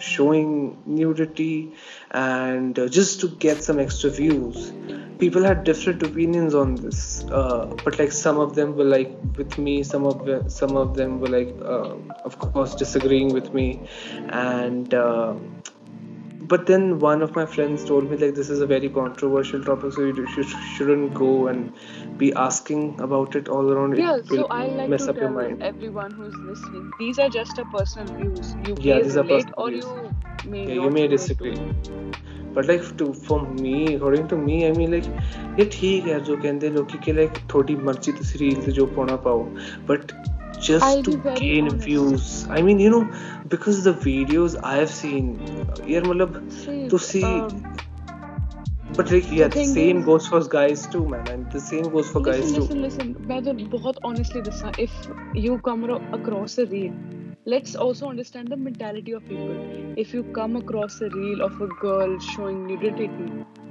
[SPEAKER 1] showing nudity and uh, just to get some extra views. People had different opinions on this uh, but like some of them were like with me some of some of them were like uh, of course disagreeing with me. And uh, but then one of my friends told me like this is a very controversial topic so you, you shouldn't go and be asking about it all around
[SPEAKER 2] yeah
[SPEAKER 1] it
[SPEAKER 2] so i like mess to up tell your mind everyone who's listening these are just a personal views you yeah, may relate or views. you may yeah, you may disagree
[SPEAKER 1] but like to for me according to me I mean like ये ठीक है जो कहते हैं लोग कि like थोड़ी मर्जी तुसी रील से जो पाना पाओ but just I'll to gain honest. views. I mean, you know, because the videos I have seen, yeah, मतलब to see. Um, but like, yeah, the same is, goes for guys too, man. And the same goes for
[SPEAKER 2] listen,
[SPEAKER 1] guys
[SPEAKER 2] listen, too. Listen, listen. मैं तो बहुत honestly दसा, if you come across a reel, let's also understand the mentality of people. If you come across a reel of a girl showing nudity,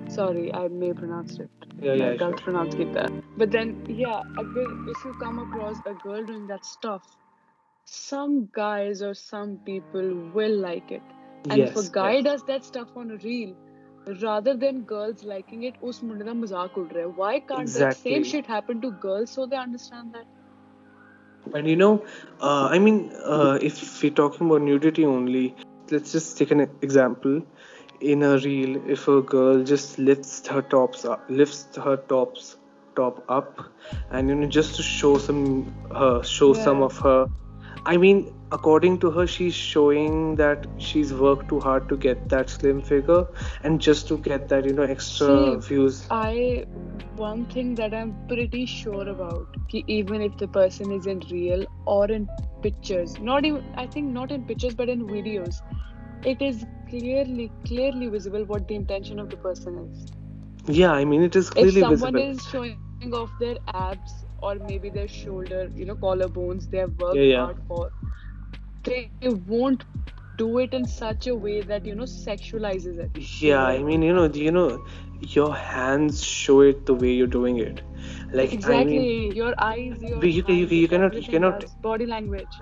[SPEAKER 2] sorry, I may pronounce it
[SPEAKER 1] yeah, yeah,
[SPEAKER 2] sure. pronounce it that. But then, yeah, if you come across a girl doing that stuff, some guys or some people will like it. And yes, if a guy yes. does that stuff on a reel, rather than girls liking it, us munde da mazak ud raha Why can't exactly. that same shit happen to girls so they understand that?
[SPEAKER 1] And you know, uh, I mean, uh, if we're talking about nudity only, let's just take an example in a reel if a girl just lifts her tops up, lifts her tops top up and you know just to show some her show yeah. some of her i mean according to her she's showing that she's worked too hard to get that slim figure and just to get that you know extra See, views
[SPEAKER 2] i one thing that i'm pretty sure about even if the person is in real or in pictures not even i think not in pictures but in videos it is clearly clearly visible what the intention of the person is
[SPEAKER 1] yeah i mean it is clearly
[SPEAKER 2] if someone
[SPEAKER 1] visible.
[SPEAKER 2] is showing off their abs or maybe their shoulder you know collarbones they have worked yeah, yeah. hard for they won't do it in such a way that you know sexualizes it.
[SPEAKER 1] Yeah i mean you know you know your hands show it the way you're doing it. Like
[SPEAKER 2] exactly
[SPEAKER 1] I
[SPEAKER 2] mean, your eyes your
[SPEAKER 1] you, you, you, you cannot you cannot
[SPEAKER 2] body language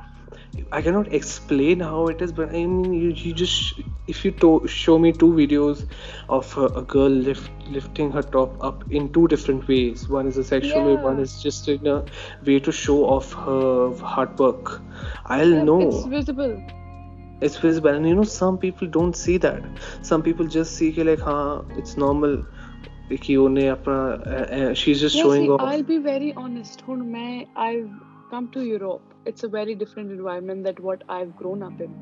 [SPEAKER 1] I cannot explain how it is, but I mean, you, you just if you to- show me two videos of a, a, girl lift, lifting her top up in two different ways. One is a sexual yeah. way, one is just in a way to show off her hard work. I'll yeah, know.
[SPEAKER 2] It's visible.
[SPEAKER 1] It's visible, and you know, some people don't see that. Some people just see like, huh, it's normal. Eh, eh, she's just showing
[SPEAKER 2] see,
[SPEAKER 1] off.
[SPEAKER 2] I'll be very honest. I've come to Europe it's a very different environment that what I've grown up in.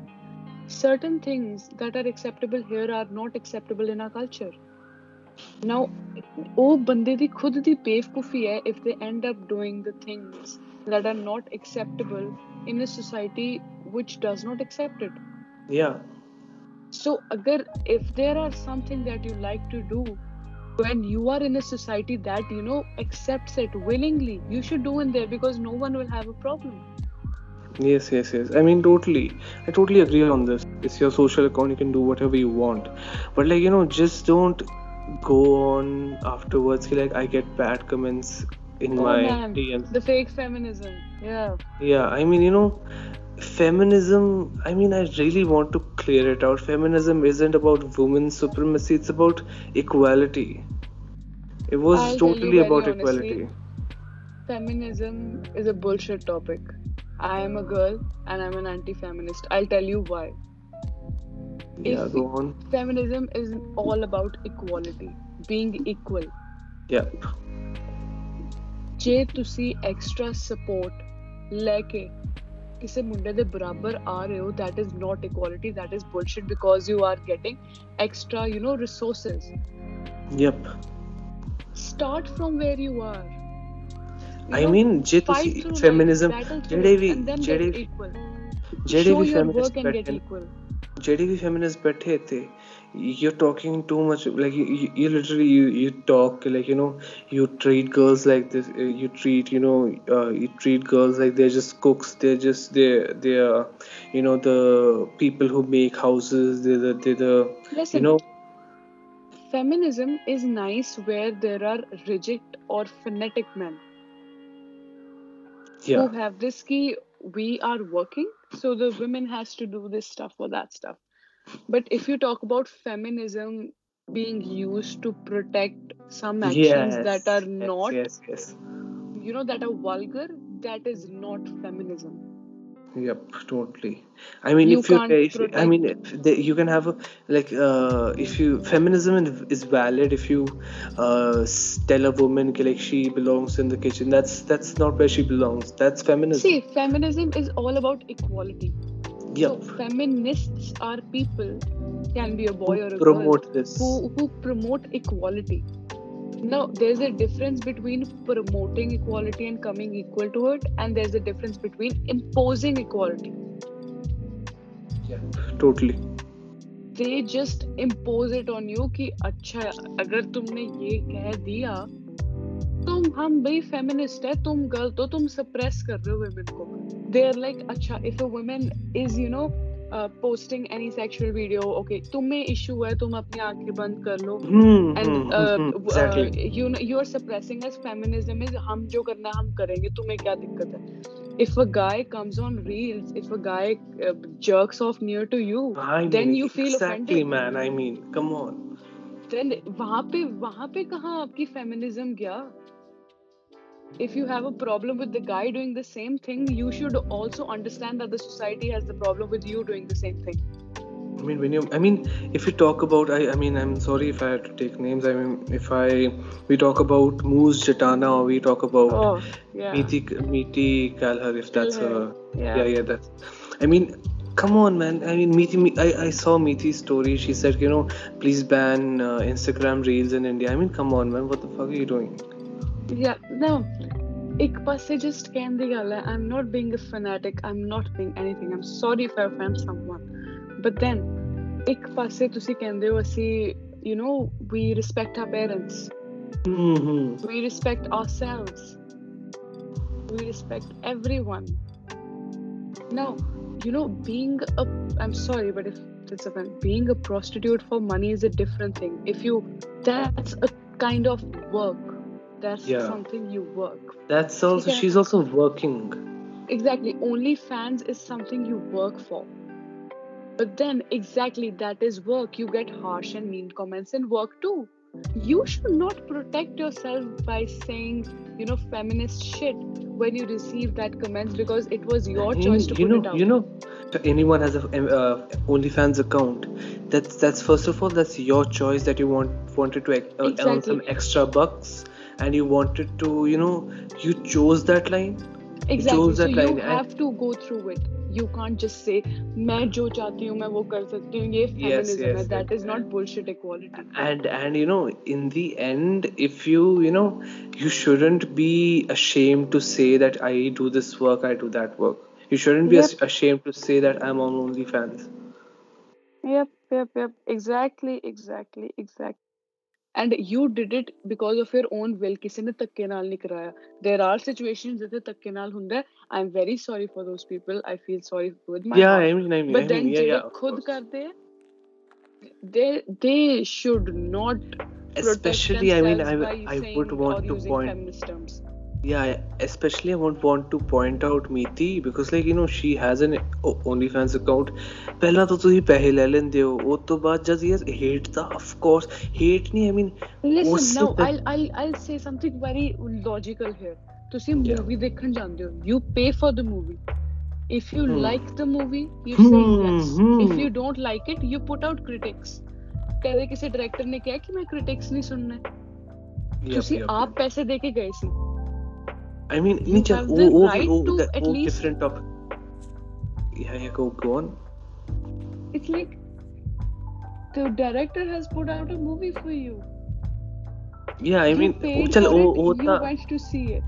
[SPEAKER 2] Certain things that are acceptable here are not acceptable in our culture. Now, ਉਹ ਬੰਦੇ ਦੀ ਖੁਦ ਦੀ ਬੇਵਕੂਫੀ ਹੈ if they end up doing the things that are not acceptable in a society which does not accept it.
[SPEAKER 1] Yeah.
[SPEAKER 2] So, agar if there are something that you like to do when you are in a society that you know accepts it willingly, you should do in there because no one will have a problem.
[SPEAKER 1] Yes, yes, yes. I mean, totally. I totally agree on this. It's your social account, you can do whatever you want. But, like, you know, just don't go on afterwards. Like, I get bad comments in oh, my man. DMs.
[SPEAKER 2] The fake feminism. Yeah.
[SPEAKER 1] Yeah, I mean, you know, feminism, I mean, I really want to clear it out. Feminism isn't about women's supremacy, it's about equality. It was
[SPEAKER 2] I'll
[SPEAKER 1] totally about
[SPEAKER 2] honestly,
[SPEAKER 1] equality.
[SPEAKER 2] Feminism is a bullshit topic. I am a girl and I'm an anti feminist. I'll tell you why.
[SPEAKER 1] Yeah, if go on.
[SPEAKER 2] Feminism is all about equality, being equal.
[SPEAKER 1] Yep.
[SPEAKER 2] ਜੇ ਤੁਸੀਂ extra support ਲੈ ਕੇ ਕਿਸੇ ਮੁੰਡੇ ਦੇ ਬਰਾਬਰ ਆ ਰਹੇ ਹੋ that is not equality that is bullshit because you are getting extra you know resources
[SPEAKER 1] yep
[SPEAKER 2] start from where you are
[SPEAKER 1] I mean ਜੇ ਤੁਸੀਂ ਫੈਮਿਨਿਜ਼ਮ ਜਿਹੜੇ ਵੀ ਜਿਹੜੇ ਜਿਹੜੇ ਵੀ ਫੈਮਿਨਿਸਟ ਬੈਠੇ ਜਿਹੜੇ ਵੀ ਫੈਮਿਨਿਸਟ ਬੈਠੇ ਇੱਥੇ you're talking too much like you, you, literally you, you talk like you know you treat girls like this uh, you treat you know uh, you treat girls like they're just cooks they're just they're they're you know the people who make houses they're the, they're the Listen, you know
[SPEAKER 2] feminism is nice where there are rigid or phonetic men yeah. who have this key we are working so the women has to do this stuff or that stuff but if you talk about feminism being used to protect some actions yes. that are not
[SPEAKER 1] yes, yes,
[SPEAKER 2] you know that are vulgar that is not feminism
[SPEAKER 1] Yep, totally. I mean,
[SPEAKER 2] You
[SPEAKER 1] if you, if, I mean,
[SPEAKER 2] protect.
[SPEAKER 1] if the, you can have a like, uh, if you feminism is valid. If you uh, tell a woman like she belongs in the kitchen, that's that's not where she belongs. That's feminism.
[SPEAKER 2] See, feminism is all about equality.
[SPEAKER 1] Yep.
[SPEAKER 2] So feminists are people, can be a boy or a
[SPEAKER 1] promote girl, this.
[SPEAKER 2] who who promote equality. Now, there's a difference between promoting equality and coming equal to it, and there's a difference between imposing equality.
[SPEAKER 1] yeah Totally.
[SPEAKER 2] They just impose it on you कि अच्छा अगर तुमने ये कह दिया तुम हम भाई फेमिनिस्ट है तुम गलत हो तुम सप्रेस कर रहे हो women को they're like acha if a woman is you know posting any sexual video okay तुम्हें इशू है तुम अपनी आँखें बंद कर लो and you you are suppressing as feminism is हम जो करना हम करेंगे तुम्हें क्या दिक्कत है if a guy comes on reels if a guy jerks off near to you then you feel offended
[SPEAKER 1] man I mean come on
[SPEAKER 2] then वहाँ पे वहाँ पे कहाँ आपकी फेमिनिज्म गया? If you have a problem with the guy doing the same thing you should also understand that the society has the problem with you doing the same thing
[SPEAKER 1] I mean, when you, I mean, if you talk about, I, I mean, I'm sorry if I had to take names. I mean, if I, we talk about Moose Jatana or we talk about
[SPEAKER 2] oh yeah
[SPEAKER 1] Meethi, Meethi Kalher, if that's a,
[SPEAKER 2] yeah.
[SPEAKER 1] yeah, yeah, that's, I mean, come on, man. I mean, Meethi, Me- I, I saw Meethi's story. She said, you know, please ban uh, Instagram Reels in India. I mean, come on, man. What the fuck are you doing?
[SPEAKER 2] Yeah, no. ਇੱਕ ਪਾਸੇ just ਕਹਿਣ ਦੀ ਗੱਲ ਹੈ I'm not being a fanatic I'm not being anything I'm sorry if I offend someone but then ਇੱਕ ਪਾਸੇ ਤੁਸੀਂ ਕਹਿੰਦੇ ਹੋ ਅਸੀਂ you know we respect our parents
[SPEAKER 1] Mm-hmm.
[SPEAKER 2] we respect ourselves we respect everyone now you know being a i'm sorry but if it's a being a prostitute for money is a different thing if you that's a kind of work that's
[SPEAKER 1] Yeah.
[SPEAKER 2] something you work
[SPEAKER 1] That's also,
[SPEAKER 2] Yeah.
[SPEAKER 1] she's also working.
[SPEAKER 2] exactly OnlyFans is something you work for but then exactly that is work you get harsh and mean comments in work too you should not protect yourself by saying you know feminist shit when you receive that comments because it was your choice to
[SPEAKER 1] you
[SPEAKER 2] put
[SPEAKER 1] know,
[SPEAKER 2] it out
[SPEAKER 1] you know, anyone has a uh, OnlyFans account. That's that's first of all, that's your choice that you want wanted to uh, earn some extra bucks, and you wanted to, you know, you chose that line.
[SPEAKER 2] exactly
[SPEAKER 1] chose
[SPEAKER 2] so
[SPEAKER 1] that
[SPEAKER 2] you
[SPEAKER 1] line and-
[SPEAKER 2] have to go through it you can't just say मैं जो चाहती हूँ मैं वो कर सकती हूँ ये
[SPEAKER 1] Yes,
[SPEAKER 2] feminism है
[SPEAKER 1] yes,
[SPEAKER 2] that
[SPEAKER 1] yes.
[SPEAKER 2] is not bullshit equality
[SPEAKER 1] And and you know, in the end, if you you know, you shouldn't be ashamed to say that I do this work, I do that work. You shouldn't be
[SPEAKER 2] Yep.
[SPEAKER 1] as- ashamed to say that I'm on OnlyFans.
[SPEAKER 2] Yep, yep, yep. Exactly, exactly, exactly. And you did it because of your own will. ਕਿਸੇ ਨੇ ਧੱਕੇ ਨਾਲ ਨਹੀਂ ਕਰਾਇਆ. There are situations ਜਿੱਥੇ ਧੱਕੇ ਨਾਲ ਹੁੰਦਾ ਹੈ. I'm very sorry for those people. I feel sorry with my
[SPEAKER 1] yeah,
[SPEAKER 2] heart.
[SPEAKER 1] I mean, I mean,
[SPEAKER 2] But
[SPEAKER 1] I
[SPEAKER 2] then
[SPEAKER 1] mean, yeah,
[SPEAKER 2] ਜਿਹੜੇ
[SPEAKER 1] yeah. of
[SPEAKER 2] ਖੁਦ
[SPEAKER 1] course.
[SPEAKER 2] ਕਰਦੇ ਹੈ, they they should not protect
[SPEAKER 1] Especially, I mean, I,
[SPEAKER 2] themselves by
[SPEAKER 1] I
[SPEAKER 2] saying
[SPEAKER 1] would
[SPEAKER 2] or
[SPEAKER 1] want to
[SPEAKER 2] using
[SPEAKER 1] point.
[SPEAKER 2] feminist terms.
[SPEAKER 1] Yeah, I- especially I would want to point out Meeti because like you know she has an O- OnlyFans account. ਪਹਿਲਾਂ ਤਾਂ ਤੁਸੀਂ ਪੈਸੇ ਲੈ ਲੈਂਦੇ ਹੋ ਉਸ ਤੋਂ ਬਾਅਦ ਜਦ ਯਾਰ hate ਤਾਂ of course hate ਨਹੀਂ I mean
[SPEAKER 2] Listen,
[SPEAKER 1] ਉਸ
[SPEAKER 2] now
[SPEAKER 1] ਤੇ-
[SPEAKER 2] I'll I'll I'll say something very logical here. ਤੁਸੀਂ
[SPEAKER 1] Yeah.
[SPEAKER 2] movie ਦੇਖਣ ਜਾਂਦੇ ਹੋ. You pay for the movie. If you
[SPEAKER 1] Hmm.
[SPEAKER 2] like the movie, you say yes.
[SPEAKER 1] Hmm,
[SPEAKER 2] If
[SPEAKER 1] hmm.
[SPEAKER 2] you don't like it, you put out critics. ਕਦੇ ਕਿਸੇ director ਨੇ ਕਿਹਾ ਕਿ ਮੈਂ critics ਨਹੀਂ ਸੁਣਨਾ ਹੈ?
[SPEAKER 1] Yep,
[SPEAKER 2] ਤੁਸੀਂ
[SPEAKER 1] yep,
[SPEAKER 2] ਆਪ
[SPEAKER 1] yep.
[SPEAKER 2] ਪੈਸੇ ਦੇ ਕੇ ਗਏ ਸੀ.
[SPEAKER 1] I mean,
[SPEAKER 2] you
[SPEAKER 1] each
[SPEAKER 2] have the
[SPEAKER 1] oh,
[SPEAKER 2] right
[SPEAKER 1] oh,
[SPEAKER 2] to
[SPEAKER 1] the,
[SPEAKER 2] at
[SPEAKER 1] oh,
[SPEAKER 2] least
[SPEAKER 1] different topic. Yeah, yeah, go, go on.
[SPEAKER 2] It's like the director has put out a movie for you.
[SPEAKER 1] Yeah, I
[SPEAKER 2] you
[SPEAKER 1] mean,
[SPEAKER 2] paid
[SPEAKER 1] चल
[SPEAKER 2] for
[SPEAKER 1] oh,
[SPEAKER 2] it, you want to see it.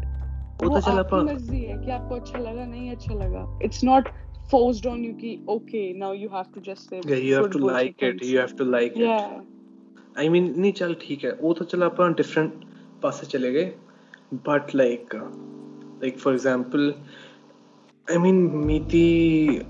[SPEAKER 2] वो
[SPEAKER 1] तो
[SPEAKER 2] चल
[SPEAKER 1] अपन
[SPEAKER 2] मर्ज़ी It's not forced on you कि okay now you have to just say.
[SPEAKER 1] Yeah, you have to like it. You have to like it.
[SPEAKER 2] Yeah.
[SPEAKER 1] I mean, नहीं चल ठीक है. वो तो चल अपन different पास चले गए. but like uh, like for example i mean Meethi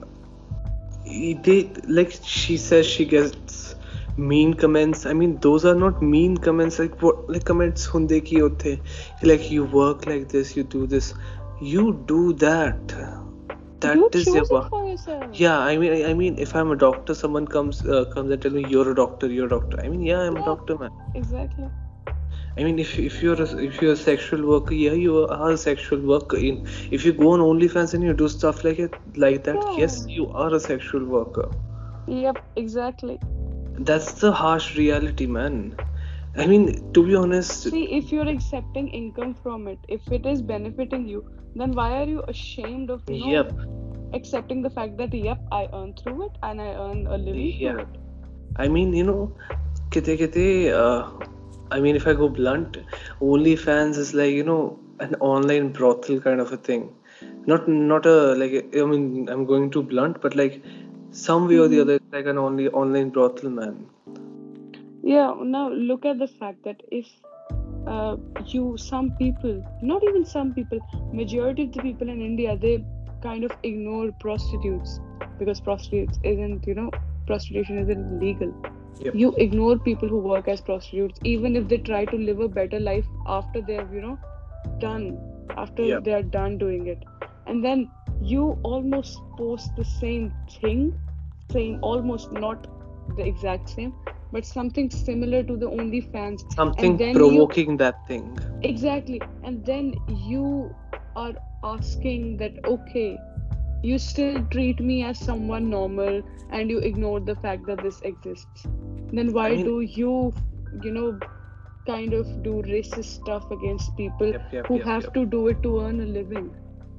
[SPEAKER 1] they like she says she gets mean comments. I mean those are not mean comments. Like what like comments hunde ki hote. Like you work like this you do this. You do that. That
[SPEAKER 2] you
[SPEAKER 1] is
[SPEAKER 2] choose
[SPEAKER 1] your
[SPEAKER 2] for yourself.
[SPEAKER 1] yeah i mean i mean if i'm a doctor someone comes uh, comes and tells me you're a doctor you're a doctor. I mean yeah i'm
[SPEAKER 2] yeah, a
[SPEAKER 1] doctor man.
[SPEAKER 2] Exactly.
[SPEAKER 1] I mean, if if you're a, if you're a sexual worker, yeah, you are a sexual worker. In if you go on OnlyFans and you do stuff like it like that,
[SPEAKER 2] Yeah.
[SPEAKER 1] yes, you are a sexual worker.
[SPEAKER 2] Yep, exactly.
[SPEAKER 1] That's the harsh reality, man. I mean, to be honest,
[SPEAKER 2] See, if you're accepting income from it, if it is benefiting you, then why are you ashamed of you know,
[SPEAKER 1] yep,
[SPEAKER 2] accepting the fact that yep, I earn through it and I earn a living
[SPEAKER 1] Yeah. I mean, you know, kite kite, uh, I mean, if I go blunt, OnlyFans is like, you know, an online brothel kind of a thing. Not not a like I mean, I'm going too blunt, but like some way or the other, it's like an only online brothel, man.
[SPEAKER 2] Yeah, now look at the fact that if uh, you, some people, not even some people, majority of the people in India, they kind of ignore prostitutes because prostitutes isn't, you know, prostitution isn't legal.
[SPEAKER 1] Yep.
[SPEAKER 2] You ignore people who work as prostitutes, even if they try to live a better life after they've, you know, done, after
[SPEAKER 1] Yep.
[SPEAKER 2] they are done doing it. And then you almost post the same thing, saying almost not the exact same, but something similar to the OnlyFans.
[SPEAKER 1] Something
[SPEAKER 2] then you-
[SPEAKER 1] provoking that thing.
[SPEAKER 2] Exactly. And then you are asking that, okay, you still treat me as someone normal and you ignore the fact that this exists. Then why
[SPEAKER 1] I mean-
[SPEAKER 2] do you, you know, kind of do racist stuff against people
[SPEAKER 1] Yep, yep,
[SPEAKER 2] who
[SPEAKER 1] yep,
[SPEAKER 2] have to do it to earn a living?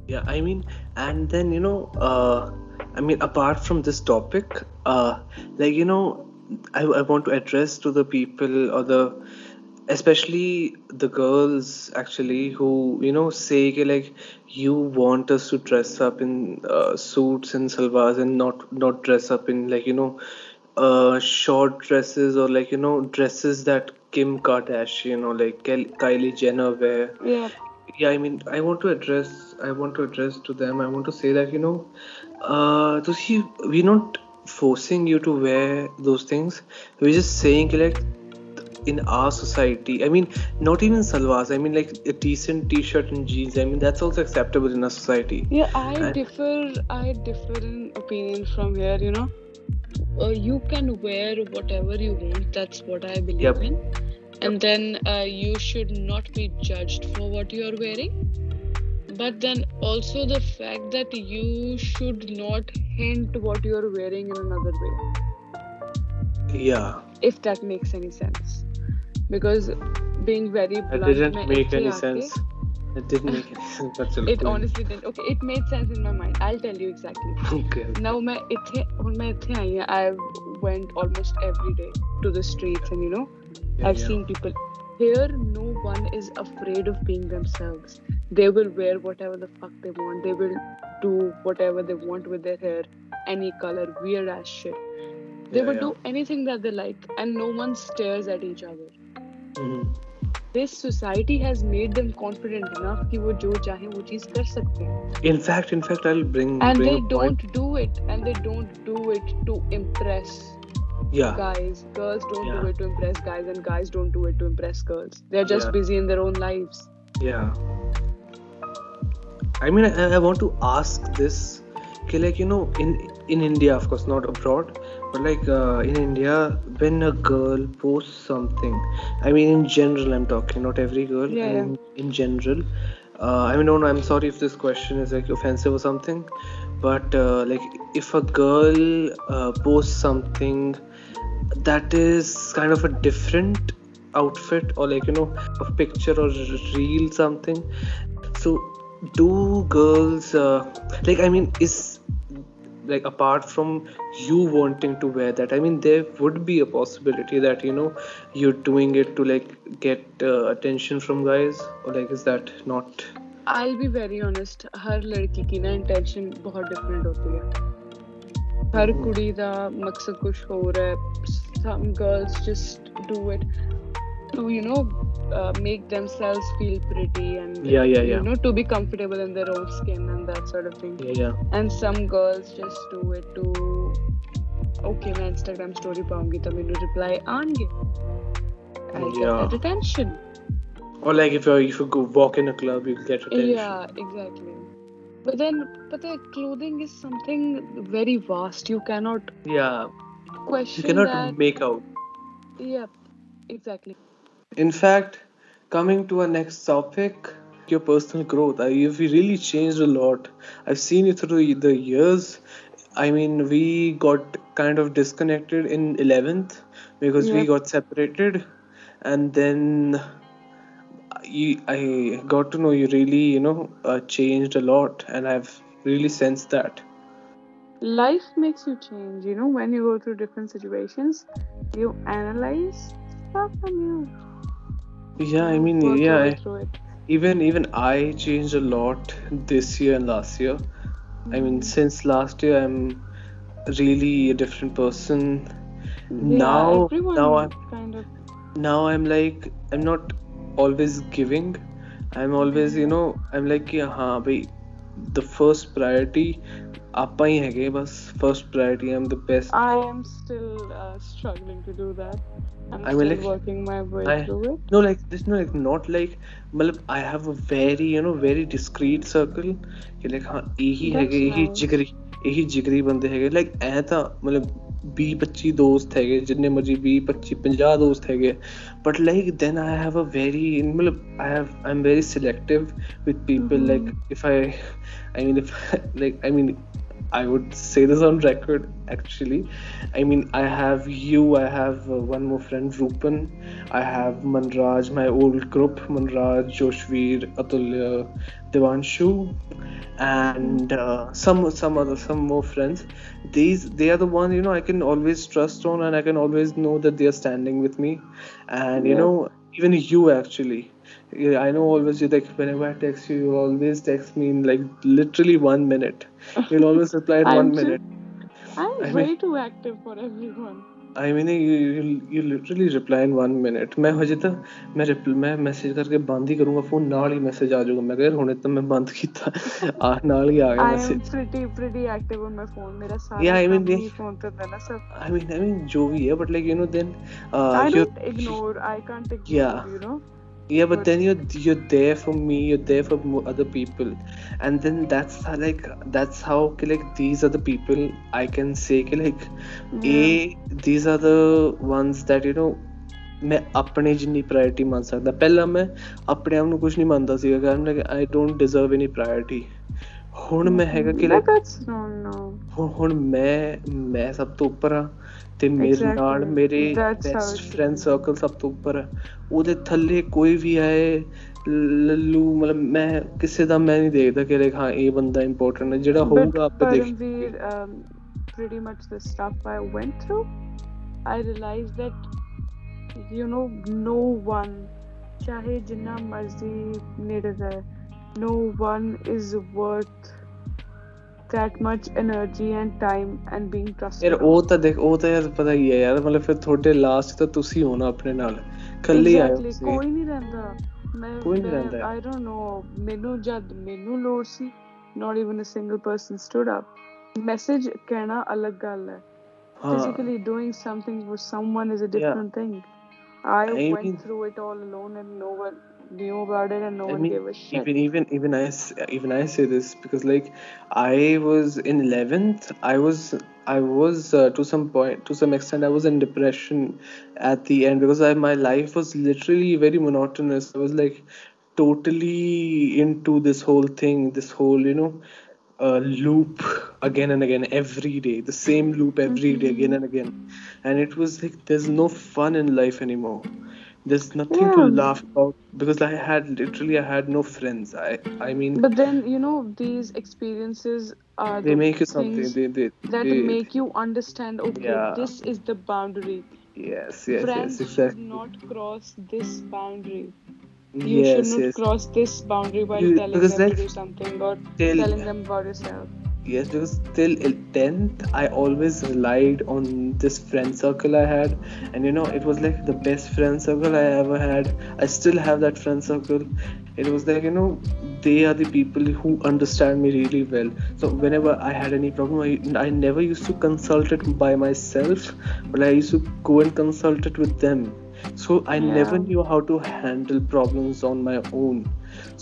[SPEAKER 1] Yeah, I mean, and then you know, uh, I mean, apart from this topic, uh, like you know, I, I want to address to the people or the, especially the girls actually who you know say कि, like you want us to dress up in uh, suits and salwars and not not dress up in like you know, uh, short dresses or like you know dresses that Kim Kardashian or like Kylie Jenner wear.
[SPEAKER 2] Yeah.
[SPEAKER 1] yeah i mean i want to address i want to address to them. I want to say that you know uh to see we're not forcing you to wear those things. We're just saying like in our society i mean not even salwars i mean like a decent t-shirt and jeans i mean that's also acceptable in our society
[SPEAKER 2] Yeah, I
[SPEAKER 1] And-
[SPEAKER 2] differ. I differ in opinion from here. You know, uh, you can wear whatever you want. That's what I believe
[SPEAKER 1] Yep.
[SPEAKER 2] in. And then uh, you should not be judged for what you are wearing. But then also the fact that you should not hint what you are wearing in another way,
[SPEAKER 1] yeah
[SPEAKER 2] if that makes any sense because being very blunt,
[SPEAKER 1] it
[SPEAKER 2] didn't
[SPEAKER 1] make any sense. It didn't make any sense. Absolutely.
[SPEAKER 2] It honestly didn't. Okay, it made sense in my mind. I'll tell you exactly.
[SPEAKER 1] Okay.
[SPEAKER 2] Now, मैं इतने और मैं इतने went almost every day to the streets, and you know,
[SPEAKER 1] yeah,
[SPEAKER 2] I've
[SPEAKER 1] yeah.
[SPEAKER 2] seen people. Here, no one is afraid of being themselves. They will wear whatever the fuck they want. They will do whatever they want with their hair, any color, weird ass shit. They
[SPEAKER 1] yeah,
[SPEAKER 2] will do anything that they like, and no one stares at each other.
[SPEAKER 1] Mhm.
[SPEAKER 2] this society has made them confident enough कि वो जो चाहे वो चीज कर सकते हैं
[SPEAKER 1] in fact in fact i'll bring
[SPEAKER 2] and
[SPEAKER 1] bring
[SPEAKER 2] they
[SPEAKER 1] a point
[SPEAKER 2] don't do it and they don't do it to impress
[SPEAKER 1] yeah
[SPEAKER 2] guys girls don't
[SPEAKER 1] Yeah.
[SPEAKER 2] do it to impress guys and guys don't do it to impress girls they're just
[SPEAKER 1] Yeah.
[SPEAKER 2] busy in their own lives
[SPEAKER 1] Yeah. I mean, I, I want to ask this. Okay, like you know, in in India, of course, not abroad, but like uh, in India, when a girl posts something, I mean, in general, I'm talking, not every girl.
[SPEAKER 2] Yeah, yeah.
[SPEAKER 1] in, in general, uh, I mean, no, no, I'm sorry if this question is like offensive or something, but uh, like if a girl uh, posts something that is kind of a different outfit or like you know a picture or reel something so do girls uh, like i mean is like apart from you wanting to wear that. I mean there would be a possibility that you know you're doing it to like get uh, attention from guys or like is that not?
[SPEAKER 2] I'll be very honest. हर लड़की की ना intention बहुत different होती है हर कुड़ी दा मकसद कुछ और है some girls just do it to you know uh, make themselves feel pretty and
[SPEAKER 1] yeah yeah yeah.
[SPEAKER 2] you know to be comfortable in their own skin and that sort of thing.
[SPEAKER 1] Yeah, yeah.
[SPEAKER 2] and some girls just do it to okay मैं Instagram story पाऊंगी तो मैंने reply आएंगे I get
[SPEAKER 1] Yeah.
[SPEAKER 2] that attention
[SPEAKER 1] or like if you if you go walk in a club you get attention
[SPEAKER 2] Yeah, exactly. But then, but the clothing is something very vast. You cannot
[SPEAKER 1] yeah you
[SPEAKER 2] question
[SPEAKER 1] cannot
[SPEAKER 2] that.
[SPEAKER 1] make out
[SPEAKER 2] Yeah, exactly.
[SPEAKER 1] in fact coming to our next topic your personal growth you've really changed a lot i've seen you through the years i mean we got kind of disconnected in 11th because yeah. we got separated. And then you, i got to know you really you know uh, changed a lot. And i've really sensed that.
[SPEAKER 2] Life makes you change you know when you go through different situations. You analyze stuff and
[SPEAKER 1] you yeah i mean yeah I, even even i changed a lot this year and last year. i mean since last year i'm really a different person
[SPEAKER 2] yeah, now now i'm kind of
[SPEAKER 1] now i'm like i'm not always giving i'm always you know i'm like yeah, हाँ भाई the first priority ਆਪਾਂ ਹੀ ਹੈਗੇ ਬਸ first priority I'm the best
[SPEAKER 2] I am still struggling to do that I'm still working my way through it
[SPEAKER 1] no like this no like not like ਮਤਲਬ I have a very you know very discreet circle ਕਿ like ਹਾਂ ਇਹੀ ਹੈਗੇ ਇਹੀ ਜਿਗਰੀ ਇਹੀ ਜਿਗਰੀ ਬੰਦੇ ਹੈਗੇ like ਐ ਤਾਂ ਮਤਲਬ 20 25 ਦੋਸਤ ਹੈਗੇ ਜਿੰਨੇ ਮਰਜੀ 20 25 50 ਦੋਸਤ ਹੈਗੇ but like then I have a very ਮਤਲਬ I have I am very selective with people like if I I mean, if like I mean, I would say this on record actually. I mean, I have you, I have uh, one more friend, Rupan, I have Manraj, my old group, Manraj, Joshveer, Atulya, Devanshu, and uh, some some other some more friends. These they are the ones you know I can always trust on, and I can always know that they are standing with me, and you know even you actually I know always you like whenever I text you, you always text me in like literally one minute. You'll always reply in one minute.
[SPEAKER 2] I'm I way mean, too active for everyone.
[SPEAKER 1] I mean you literally reply in one minute मैं हजे तक मैं मैं message करके बंद ही करूँगा phone ਨਾਲ ਹੀ message ਆ ਜਾਊਗਾ ਮੈਂ ਕਿਹਾ ਹੁਣੇ ਤਾਂ ਮੈਂ ਬੰਦ ਕੀਤਾ ਆ ਨਾਲ ਹੀ ਆ ਗਿਆ
[SPEAKER 2] message pretty pretty pretty on my phone ਮੇਰਾ ਸਾਰਾ
[SPEAKER 1] ਯਾ ਆਈ ਮੀਨ
[SPEAKER 2] ਫੋਨ ਤੇ फ़ोन ਸਭ ਆਈ सब।
[SPEAKER 1] आई मीन आई मीन जो भी है but like you know then
[SPEAKER 2] I don't ignore I can't take you know you know
[SPEAKER 1] yeah but then you're you're there for me you're there for other people and then that's how, like that's how like these are the people i can say like yeah. a these are the ones that you know ਮੈਂ ਆਪਣੇ ਜਿੰਨੀ priority ਮੰਨ ਸਕਦਾ ਪਹਿਲਾਂ ਮੈਂ ਆਪਣੇ ਆਪ ਨੂੰ ਕੁਝ ਨਹੀਂ ਮੰਨਦਾ ਸੀਗਾ ਕਾਰਨ ਕਿ I don't deserve any priority ਹੁਣ ਮੈਂ ਹੈਗਾ ਕਿ ਲਾਈਕ ਹੁਣ ਮੈਂ ਮੈਂ ਸਭ ਤੋਂ ਉੱਪਰ ਆ ਤੇ ਮੇਰੇ ਨਾਲ ਮੇਰੇ ਬੈਸਟ ਫਰੈਂਡ ਸਰਕਲ ਸਭ ਤੋਂ ਉੱਪਰ ਹੈ ਉਹਦੇ ਥੱਲੇ ਕੋਈ ਵੀ ਆਏ ਲੱਲੂ ਮਤਲਬ ਮੈਂ ਕਿਸੇ ਦਾ ਮੈਂ ਨਹੀਂ ਦੇਖਦਾ ਕਿ ਰੇ ਹਾਂ ਇਹ ਬੰਦਾ ਇੰਪੋਰਟੈਂਟ ਹੈ। ਜਿਹੜਾ ਹੋਊਗਾ ਆਪੇ
[SPEAKER 2] ਦੇਖ pretty much the stuff I went through, I realized that you know no one ਚਾਹੇ ਜਿੰਨਾ ਮਰਜ਼ੀ ਨੇੜੇ ਦਾ no one is worth that much energy and time and being trusted
[SPEAKER 1] ਯਾਰ ਉਹ ਤਾਂ ਦੇਖ ਉਹ ਤਾਂ ਯਾਰ ਪਤਾ ਹੀ ਹੈ ਯਾਰ ਮਤਲਬ ਫਿਰ ਤੁਹਾਡੇ ਲਾਸਟ ਤਾਂ ਤੁਸੀਂ ਹੋ ਨਾ ਆਪਣੇ ਨਾਲ ਇਕੱਲੇ ਆਏ
[SPEAKER 2] ਹੋ ਕੋਈ ਨਹੀਂ ਰਹਿੰਦਾ ਮੈਂ ਕੋਈ ਨਹੀਂ ਰਹਿੰਦਾ ਆਈ ਡੋਨਟ ਨੋ ਮੈਨੂੰ ਜਦ ਮੈਨੂੰ ਲੋੜ ਸੀ not even a single person stood up message ਕਹਿਣਾ ਅਲੱਗ ਗੱਲ ਹੈ physically doing something for someone is a different yeah. thing I, I went mean, through it all alone and no one knew about it and no I one mean, gave a shit.
[SPEAKER 1] Even even even I even I say this because like I was in 11th. I was I was uh, to some point to some extent I was in depression at the end because I my life was literally very monotonous. I was like totally into this whole thing, this whole you know uh, loop again and again every day the same loop every day again and again and it was like there's no fun in life anymore there's nothing yeah. to laugh about because I had literally I had no friends. I I mean.
[SPEAKER 2] But then you know these experiences are
[SPEAKER 1] they the make you something they, they
[SPEAKER 2] that
[SPEAKER 1] they,
[SPEAKER 2] make you understand. Okay, yeah. this is the boundary.
[SPEAKER 1] Yes, yes,
[SPEAKER 2] friends
[SPEAKER 1] yes, exactly.
[SPEAKER 2] should not cross this boundary. You yes, should not yes. cross this boundary while you, telling them like, to do something or telling them about yourself
[SPEAKER 1] yes because till 10th i always relied on this friend circle i had. And you know it was like the best friend circle i ever had. I still have that friend circle. It was like you know they are the people who understand me really well. So whenever i had any problem i, I never used to consult it by myself but i used to go and consult it with them. So i yeah. never knew how to handle problems on my own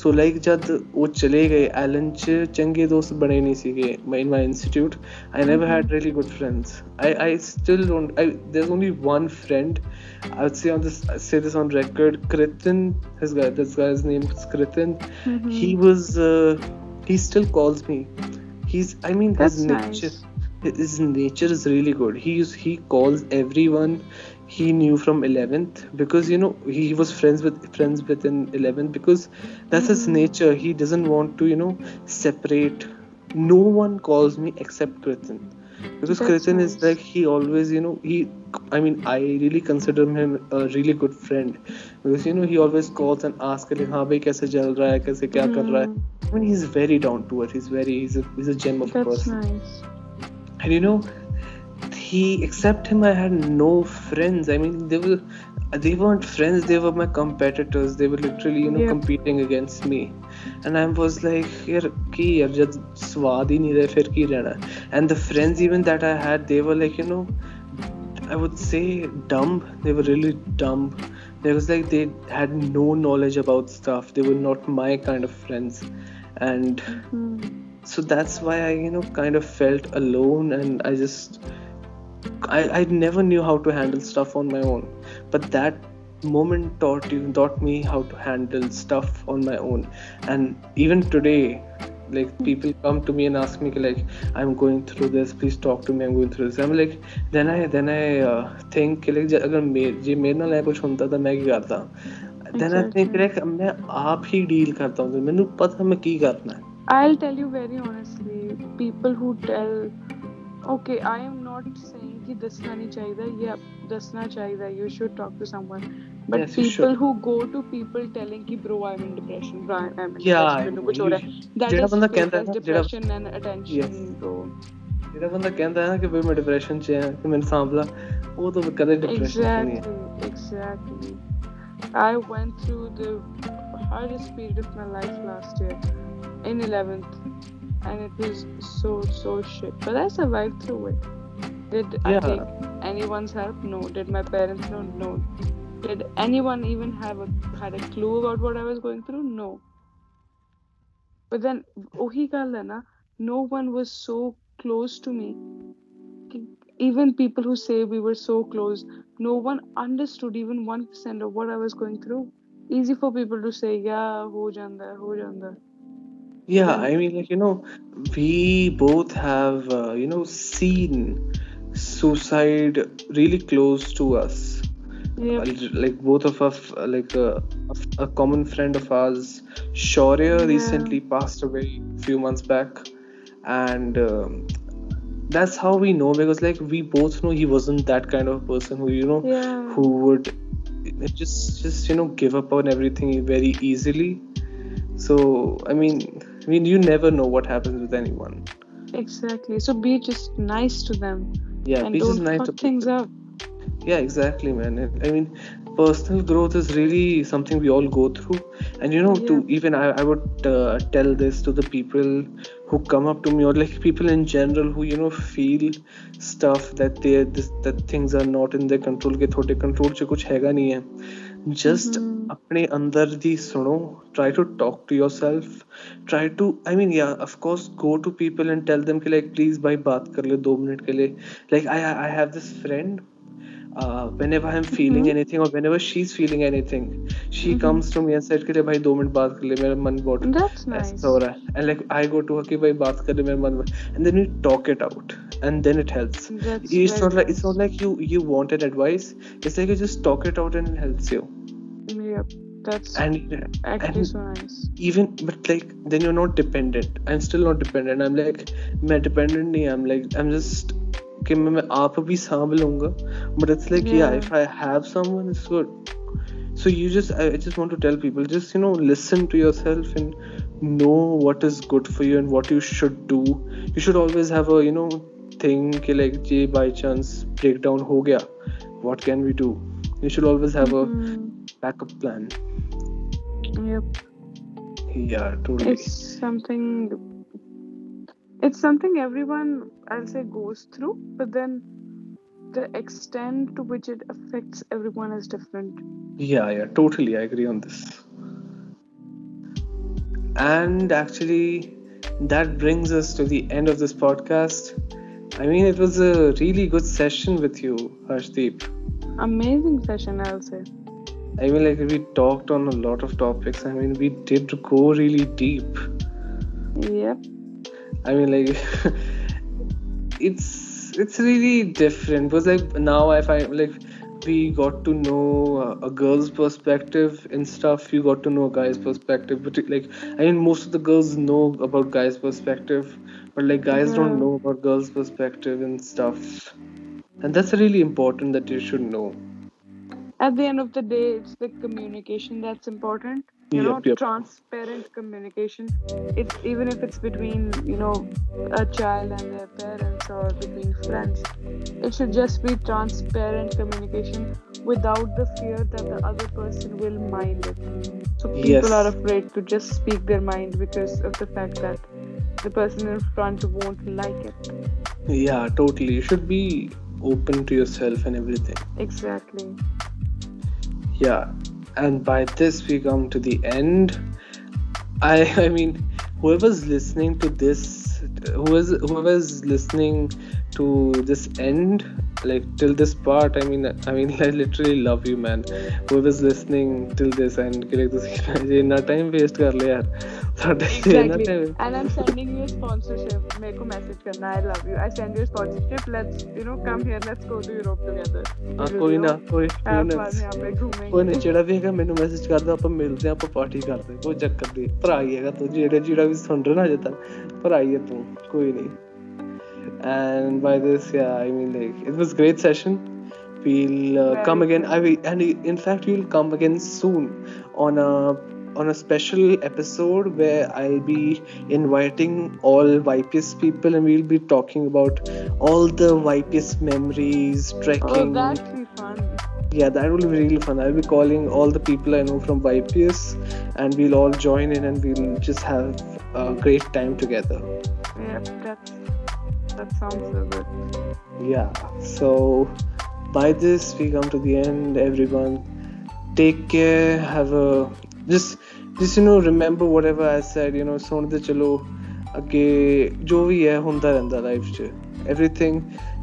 [SPEAKER 1] so like जब वो चले गए Elon च चंगे दोस्त बने नहीं सीखे in my institute I never had really good friends I I still don't I there is only one friend I would say on this say this on record Kritin his guy this guy's name is Kritin
[SPEAKER 2] mm-hmm.
[SPEAKER 1] he was uh, he still calls me he's i mean
[SPEAKER 2] That's
[SPEAKER 1] his nature
[SPEAKER 2] nice.
[SPEAKER 1] his nature is really good he's he calls everyone he knew from 11th because you know he was friends with friends within 11th because that's his nature. He doesn't want to you know separate. No one calls me except kritin. Because
[SPEAKER 2] that's
[SPEAKER 1] kritin
[SPEAKER 2] nice.
[SPEAKER 1] is like he always you know he i mean i really consider him a really good friend. Because you know he always calls and asks him ha bhai kaise jal raha hai? Kaise kya kar raha
[SPEAKER 2] hai?
[SPEAKER 1] I mean he's very down to earth. He's very he's a he's a gem of
[SPEAKER 2] that's a
[SPEAKER 1] person.
[SPEAKER 2] nice.
[SPEAKER 1] and you know he except him i had no friends. I mean they were they weren't friends. They were my competitors. They were literally you know
[SPEAKER 2] yeah.
[SPEAKER 1] competing against me. And i was like yaar ki yaar just swadi fir ki and the friends even that i had they were like you know i would say dumb. They were really dumb. They was like they had no knowledge about stuff. They were not my kind of friends. And
[SPEAKER 2] mm-hmm.
[SPEAKER 1] so that's why i you know kind of felt alone. And i just I, I never knew how to handle stuff on my own. But that moment taught you taught me how to handle stuff on my own. And even today like people come to me and ask me like i'm going through this. Please talk to me. I'm going through this. I'm like then i then i uh, think कि like अगर मेरे जी मेरे नाल कुछ then i think like मैं आप ही deal करता हूँ। मैंने पता मैं की करना है।
[SPEAKER 2] I'll tell you very honestly people who tell okay, I am not saying कि दसना नहीं चाहिए या दसना चाहिए you should talk to someone but
[SPEAKER 1] Yes, you
[SPEAKER 2] people
[SPEAKER 1] should.
[SPEAKER 2] who go to people telling कि bro I'm in depression bro I'm in
[SPEAKER 1] Yeah,
[SPEAKER 2] depression
[SPEAKER 1] I
[SPEAKER 2] ਮੈਨੂੰ
[SPEAKER 1] know.
[SPEAKER 2] कुछ हो रहा है
[SPEAKER 1] You-
[SPEAKER 2] that
[SPEAKER 1] ਜਿਹੜਾ
[SPEAKER 2] is
[SPEAKER 1] ਬੰਦਾ
[SPEAKER 2] fake
[SPEAKER 1] ਕਹਿੰਦਾ
[SPEAKER 2] as
[SPEAKER 1] ਹੈ ਨਾ ਜਿਹੜਾ
[SPEAKER 2] depression and attention bro
[SPEAKER 1] ਜਿਹੜਾ ਬੰਦਾ ਕਹਿੰਦਾ ਹੈ ਨਾ ਕਿ ਬਈ ਮੈਂ ਡਿਪਰੈਸ਼ਨ 'ਚ ਹਾਂ ਕਿ ਮੈਨੂੰ ਸਾਂਭਲਾ ਉਹ ਤਾਂ ਕਦੇ ਡਿਪਰੈਸ਼ਨ 'ਚ ਨਹੀਂ ਹੈ
[SPEAKER 2] exactly exactly I went through the hardest period of my life last year in 11th and it was so so shit. But I survived through it. Did
[SPEAKER 1] yeah.
[SPEAKER 2] I take anyone's help? No. Did my parents know? No. Did anyone even have a had a clue about what I was going through? No. But then वही गल no one was so close to me. Even people who say we were so close, no one understood even 1% of what I was going through. Easy for people to say, yeah, ho janda, ho janda.
[SPEAKER 1] Yeah, I mean, like, you know, we both have, uh, you know, seen suicide really close to us.
[SPEAKER 2] Yep.
[SPEAKER 1] Uh, Like, both of us, uh, like, uh, a, a common friend of ours, Shaurya,
[SPEAKER 2] Yeah.
[SPEAKER 1] recently passed away a few months back. And um, that's how we know because, like, we both know he wasn't that kind of person who, you know,
[SPEAKER 2] yeah
[SPEAKER 1] who would just just you know give up on everything very easily so i mean I mean, you never know what happens with anyone.
[SPEAKER 2] Exactly. So be just nice to them.
[SPEAKER 1] Yeah,
[SPEAKER 2] and
[SPEAKER 1] be
[SPEAKER 2] don't
[SPEAKER 1] just
[SPEAKER 2] nice
[SPEAKER 1] to
[SPEAKER 2] things up.
[SPEAKER 1] Yeah, exactly, man. I mean, personal growth is really something we all go through. And you know,
[SPEAKER 2] yeah.
[SPEAKER 1] to even I, I would uh, tell this to the people who come up to me or like people in general who you know feel stuff that they this, that things are not in their control. के थोड़े control से कुछ हैगा नहीं है just
[SPEAKER 2] mm-hmm.
[SPEAKER 1] अपने अंदर जी सुनो try to talk to yourself try to I mean yeah of course go to people and tell them कि like please भाई बात कर ले दो मिनट के लिए। Like I I have this friend uh, whenever I'm feeling
[SPEAKER 2] Mhm.
[SPEAKER 1] anything or whenever she's feeling anything, she
[SPEAKER 2] Mhm.
[SPEAKER 1] comes to me and said कि भाई दो मिनट बात कर ले मेरा मन बहुत
[SPEAKER 2] that's nice
[SPEAKER 1] ऐसा हो रहा है and like I go to her कि भाई बात कर ले मेरा मन and then we talk it out and then it helps.
[SPEAKER 2] that's
[SPEAKER 1] It's
[SPEAKER 2] very
[SPEAKER 1] not like it's
[SPEAKER 2] nice.
[SPEAKER 1] not like you you wanted advice. It's like you just talk it out and it helps you.
[SPEAKER 2] yep that's
[SPEAKER 1] And
[SPEAKER 2] actually
[SPEAKER 1] and
[SPEAKER 2] so nice
[SPEAKER 1] even but like then you're not dependent i'm still not dependent i'm like मैं dependent नहीं i'm like i'm just कि मैं मैं आप भी सांभ लूंगा but it's like yeah.
[SPEAKER 2] Yeah.
[SPEAKER 1] if i have someone it's good so you just I I just want to tell people just you know listen to yourself and know what is good for you and what you should do you should always have a you know thing कि like J by chance breakdown हो गया what can we do you should always have a
[SPEAKER 2] Mhm.
[SPEAKER 1] backup plan
[SPEAKER 2] yep
[SPEAKER 1] yeah totally
[SPEAKER 2] it's something it's something everyone i'll say goes through but then the extent to which it affects everyone is different.
[SPEAKER 1] Yeah, yeah, totally. I agree on this. and actually that brings us to the end of this podcast. I mean it was a really good session with you harshdeep.
[SPEAKER 2] Amazing session i'll say.
[SPEAKER 1] I mean like we talked on a lot of topics. I mean we did go really deep.
[SPEAKER 2] Yep
[SPEAKER 1] i mean like it's it's really different because like now i find like we got to know a girl's perspective and stuff. You got to know a guy's perspective but like i mean most of the girls know about guys perspective but like guys don't mm-hmm. know about girls perspective and stuff. And that's really important that you should know.
[SPEAKER 2] At the end of the day it's the communication that's important you know yep. transparent communication. It's even if it's between you know a child and their parents or between friends it should just be transparent communication without the fear that the other person will mind it. So people yes. are afraid to just speak their mind because of the fact that the person in front won't like it.
[SPEAKER 1] Yeah totally. You should be open to yourself and everything.
[SPEAKER 2] Exactly.
[SPEAKER 1] Yeah and by this we come to the end i i mean whoever's listening to this whoever's whoever's listening to this end like till this part i mean i mean i literally love you man whoever's listening till this end like this इतना time waste कर ले यार
[SPEAKER 2] exactly. and I'm sending you a sponsorship मेरे को message करना I love you I send you a sponsorship let's you know come here let's go to Europe together
[SPEAKER 1] ਹਾਂ ਕੋਈ ਨਾ ਕੋਈ ਕੋਈ ਨਾ ਕੋਈ ਨਹੀਂ ਜਿਹੜਾ ਵੀ ਹੈਗਾ ਮੈਨੂੰ ਮੈਸੇਜ ਕਰਦਾ ਆਪਾਂ ਮਿਲਦੇ ਆਪਾਂ ਪਾਰਟੀ ਕਰਦੇ ਕੋਈ ਚੱਕਰ ਨਹੀਂ ਭਰਾ ਹੀ ਹੈਗਾ ਤੂੰ ਜਿਹੜੇ ਜਿਹੜਾ ਵੀ ਸੁਣ ਰਿਹਾ ਨਾ ਅਜੇ ਤੱਕ ਭਰਾ ਹੀ ਹੈ ਤੂੰ ਕੋਈ ਨਹੀਂ and by this yeah i mean like it was great session we'll uh, come again i will and in fact we'll come again soon on a on a special episode where I'll be inviting all YPS people and we'll be talking about all the YPS memories, trekking.
[SPEAKER 2] Oh, that'll be fun.
[SPEAKER 1] Yeah, that will be really fun. I'll be calling all the people I know from YPS and we'll all join in and we'll just have a great time together.
[SPEAKER 2] Yeah, that's that sounds so good.
[SPEAKER 1] Yeah. So by this we come to the end. Everyone, take care. Have a just just you know remember whatever I said. You know ਸੁਣਦੇ ਚਲੋ ਅੱਗੇ ਜੋ ਵੀ ਹੈ ਹੁੰਦਾ ਰਹਿੰਦਾ life 'ਚ everything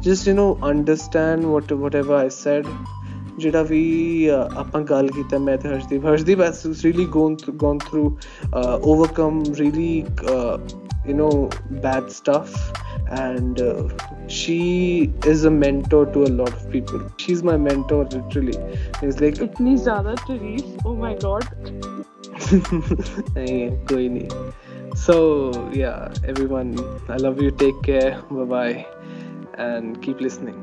[SPEAKER 1] just you know understand what whatever I said ਜਿਹੜਾ ਵੀ ਆਪਾਂ ਗੱਲ ਕੀਤਾ ਮੈਂ ਤੇ Harshdeep Harshdeep has really gone through, gone through uh, overcome really uh, you know bad stuff. And uh, she is a mentor to a lot of people. She's my mentor literally. It's like
[SPEAKER 2] itni zyada tareef oh my god.
[SPEAKER 1] koi nahi so yeah everyone i love you. Take care. Bye bye and keep listening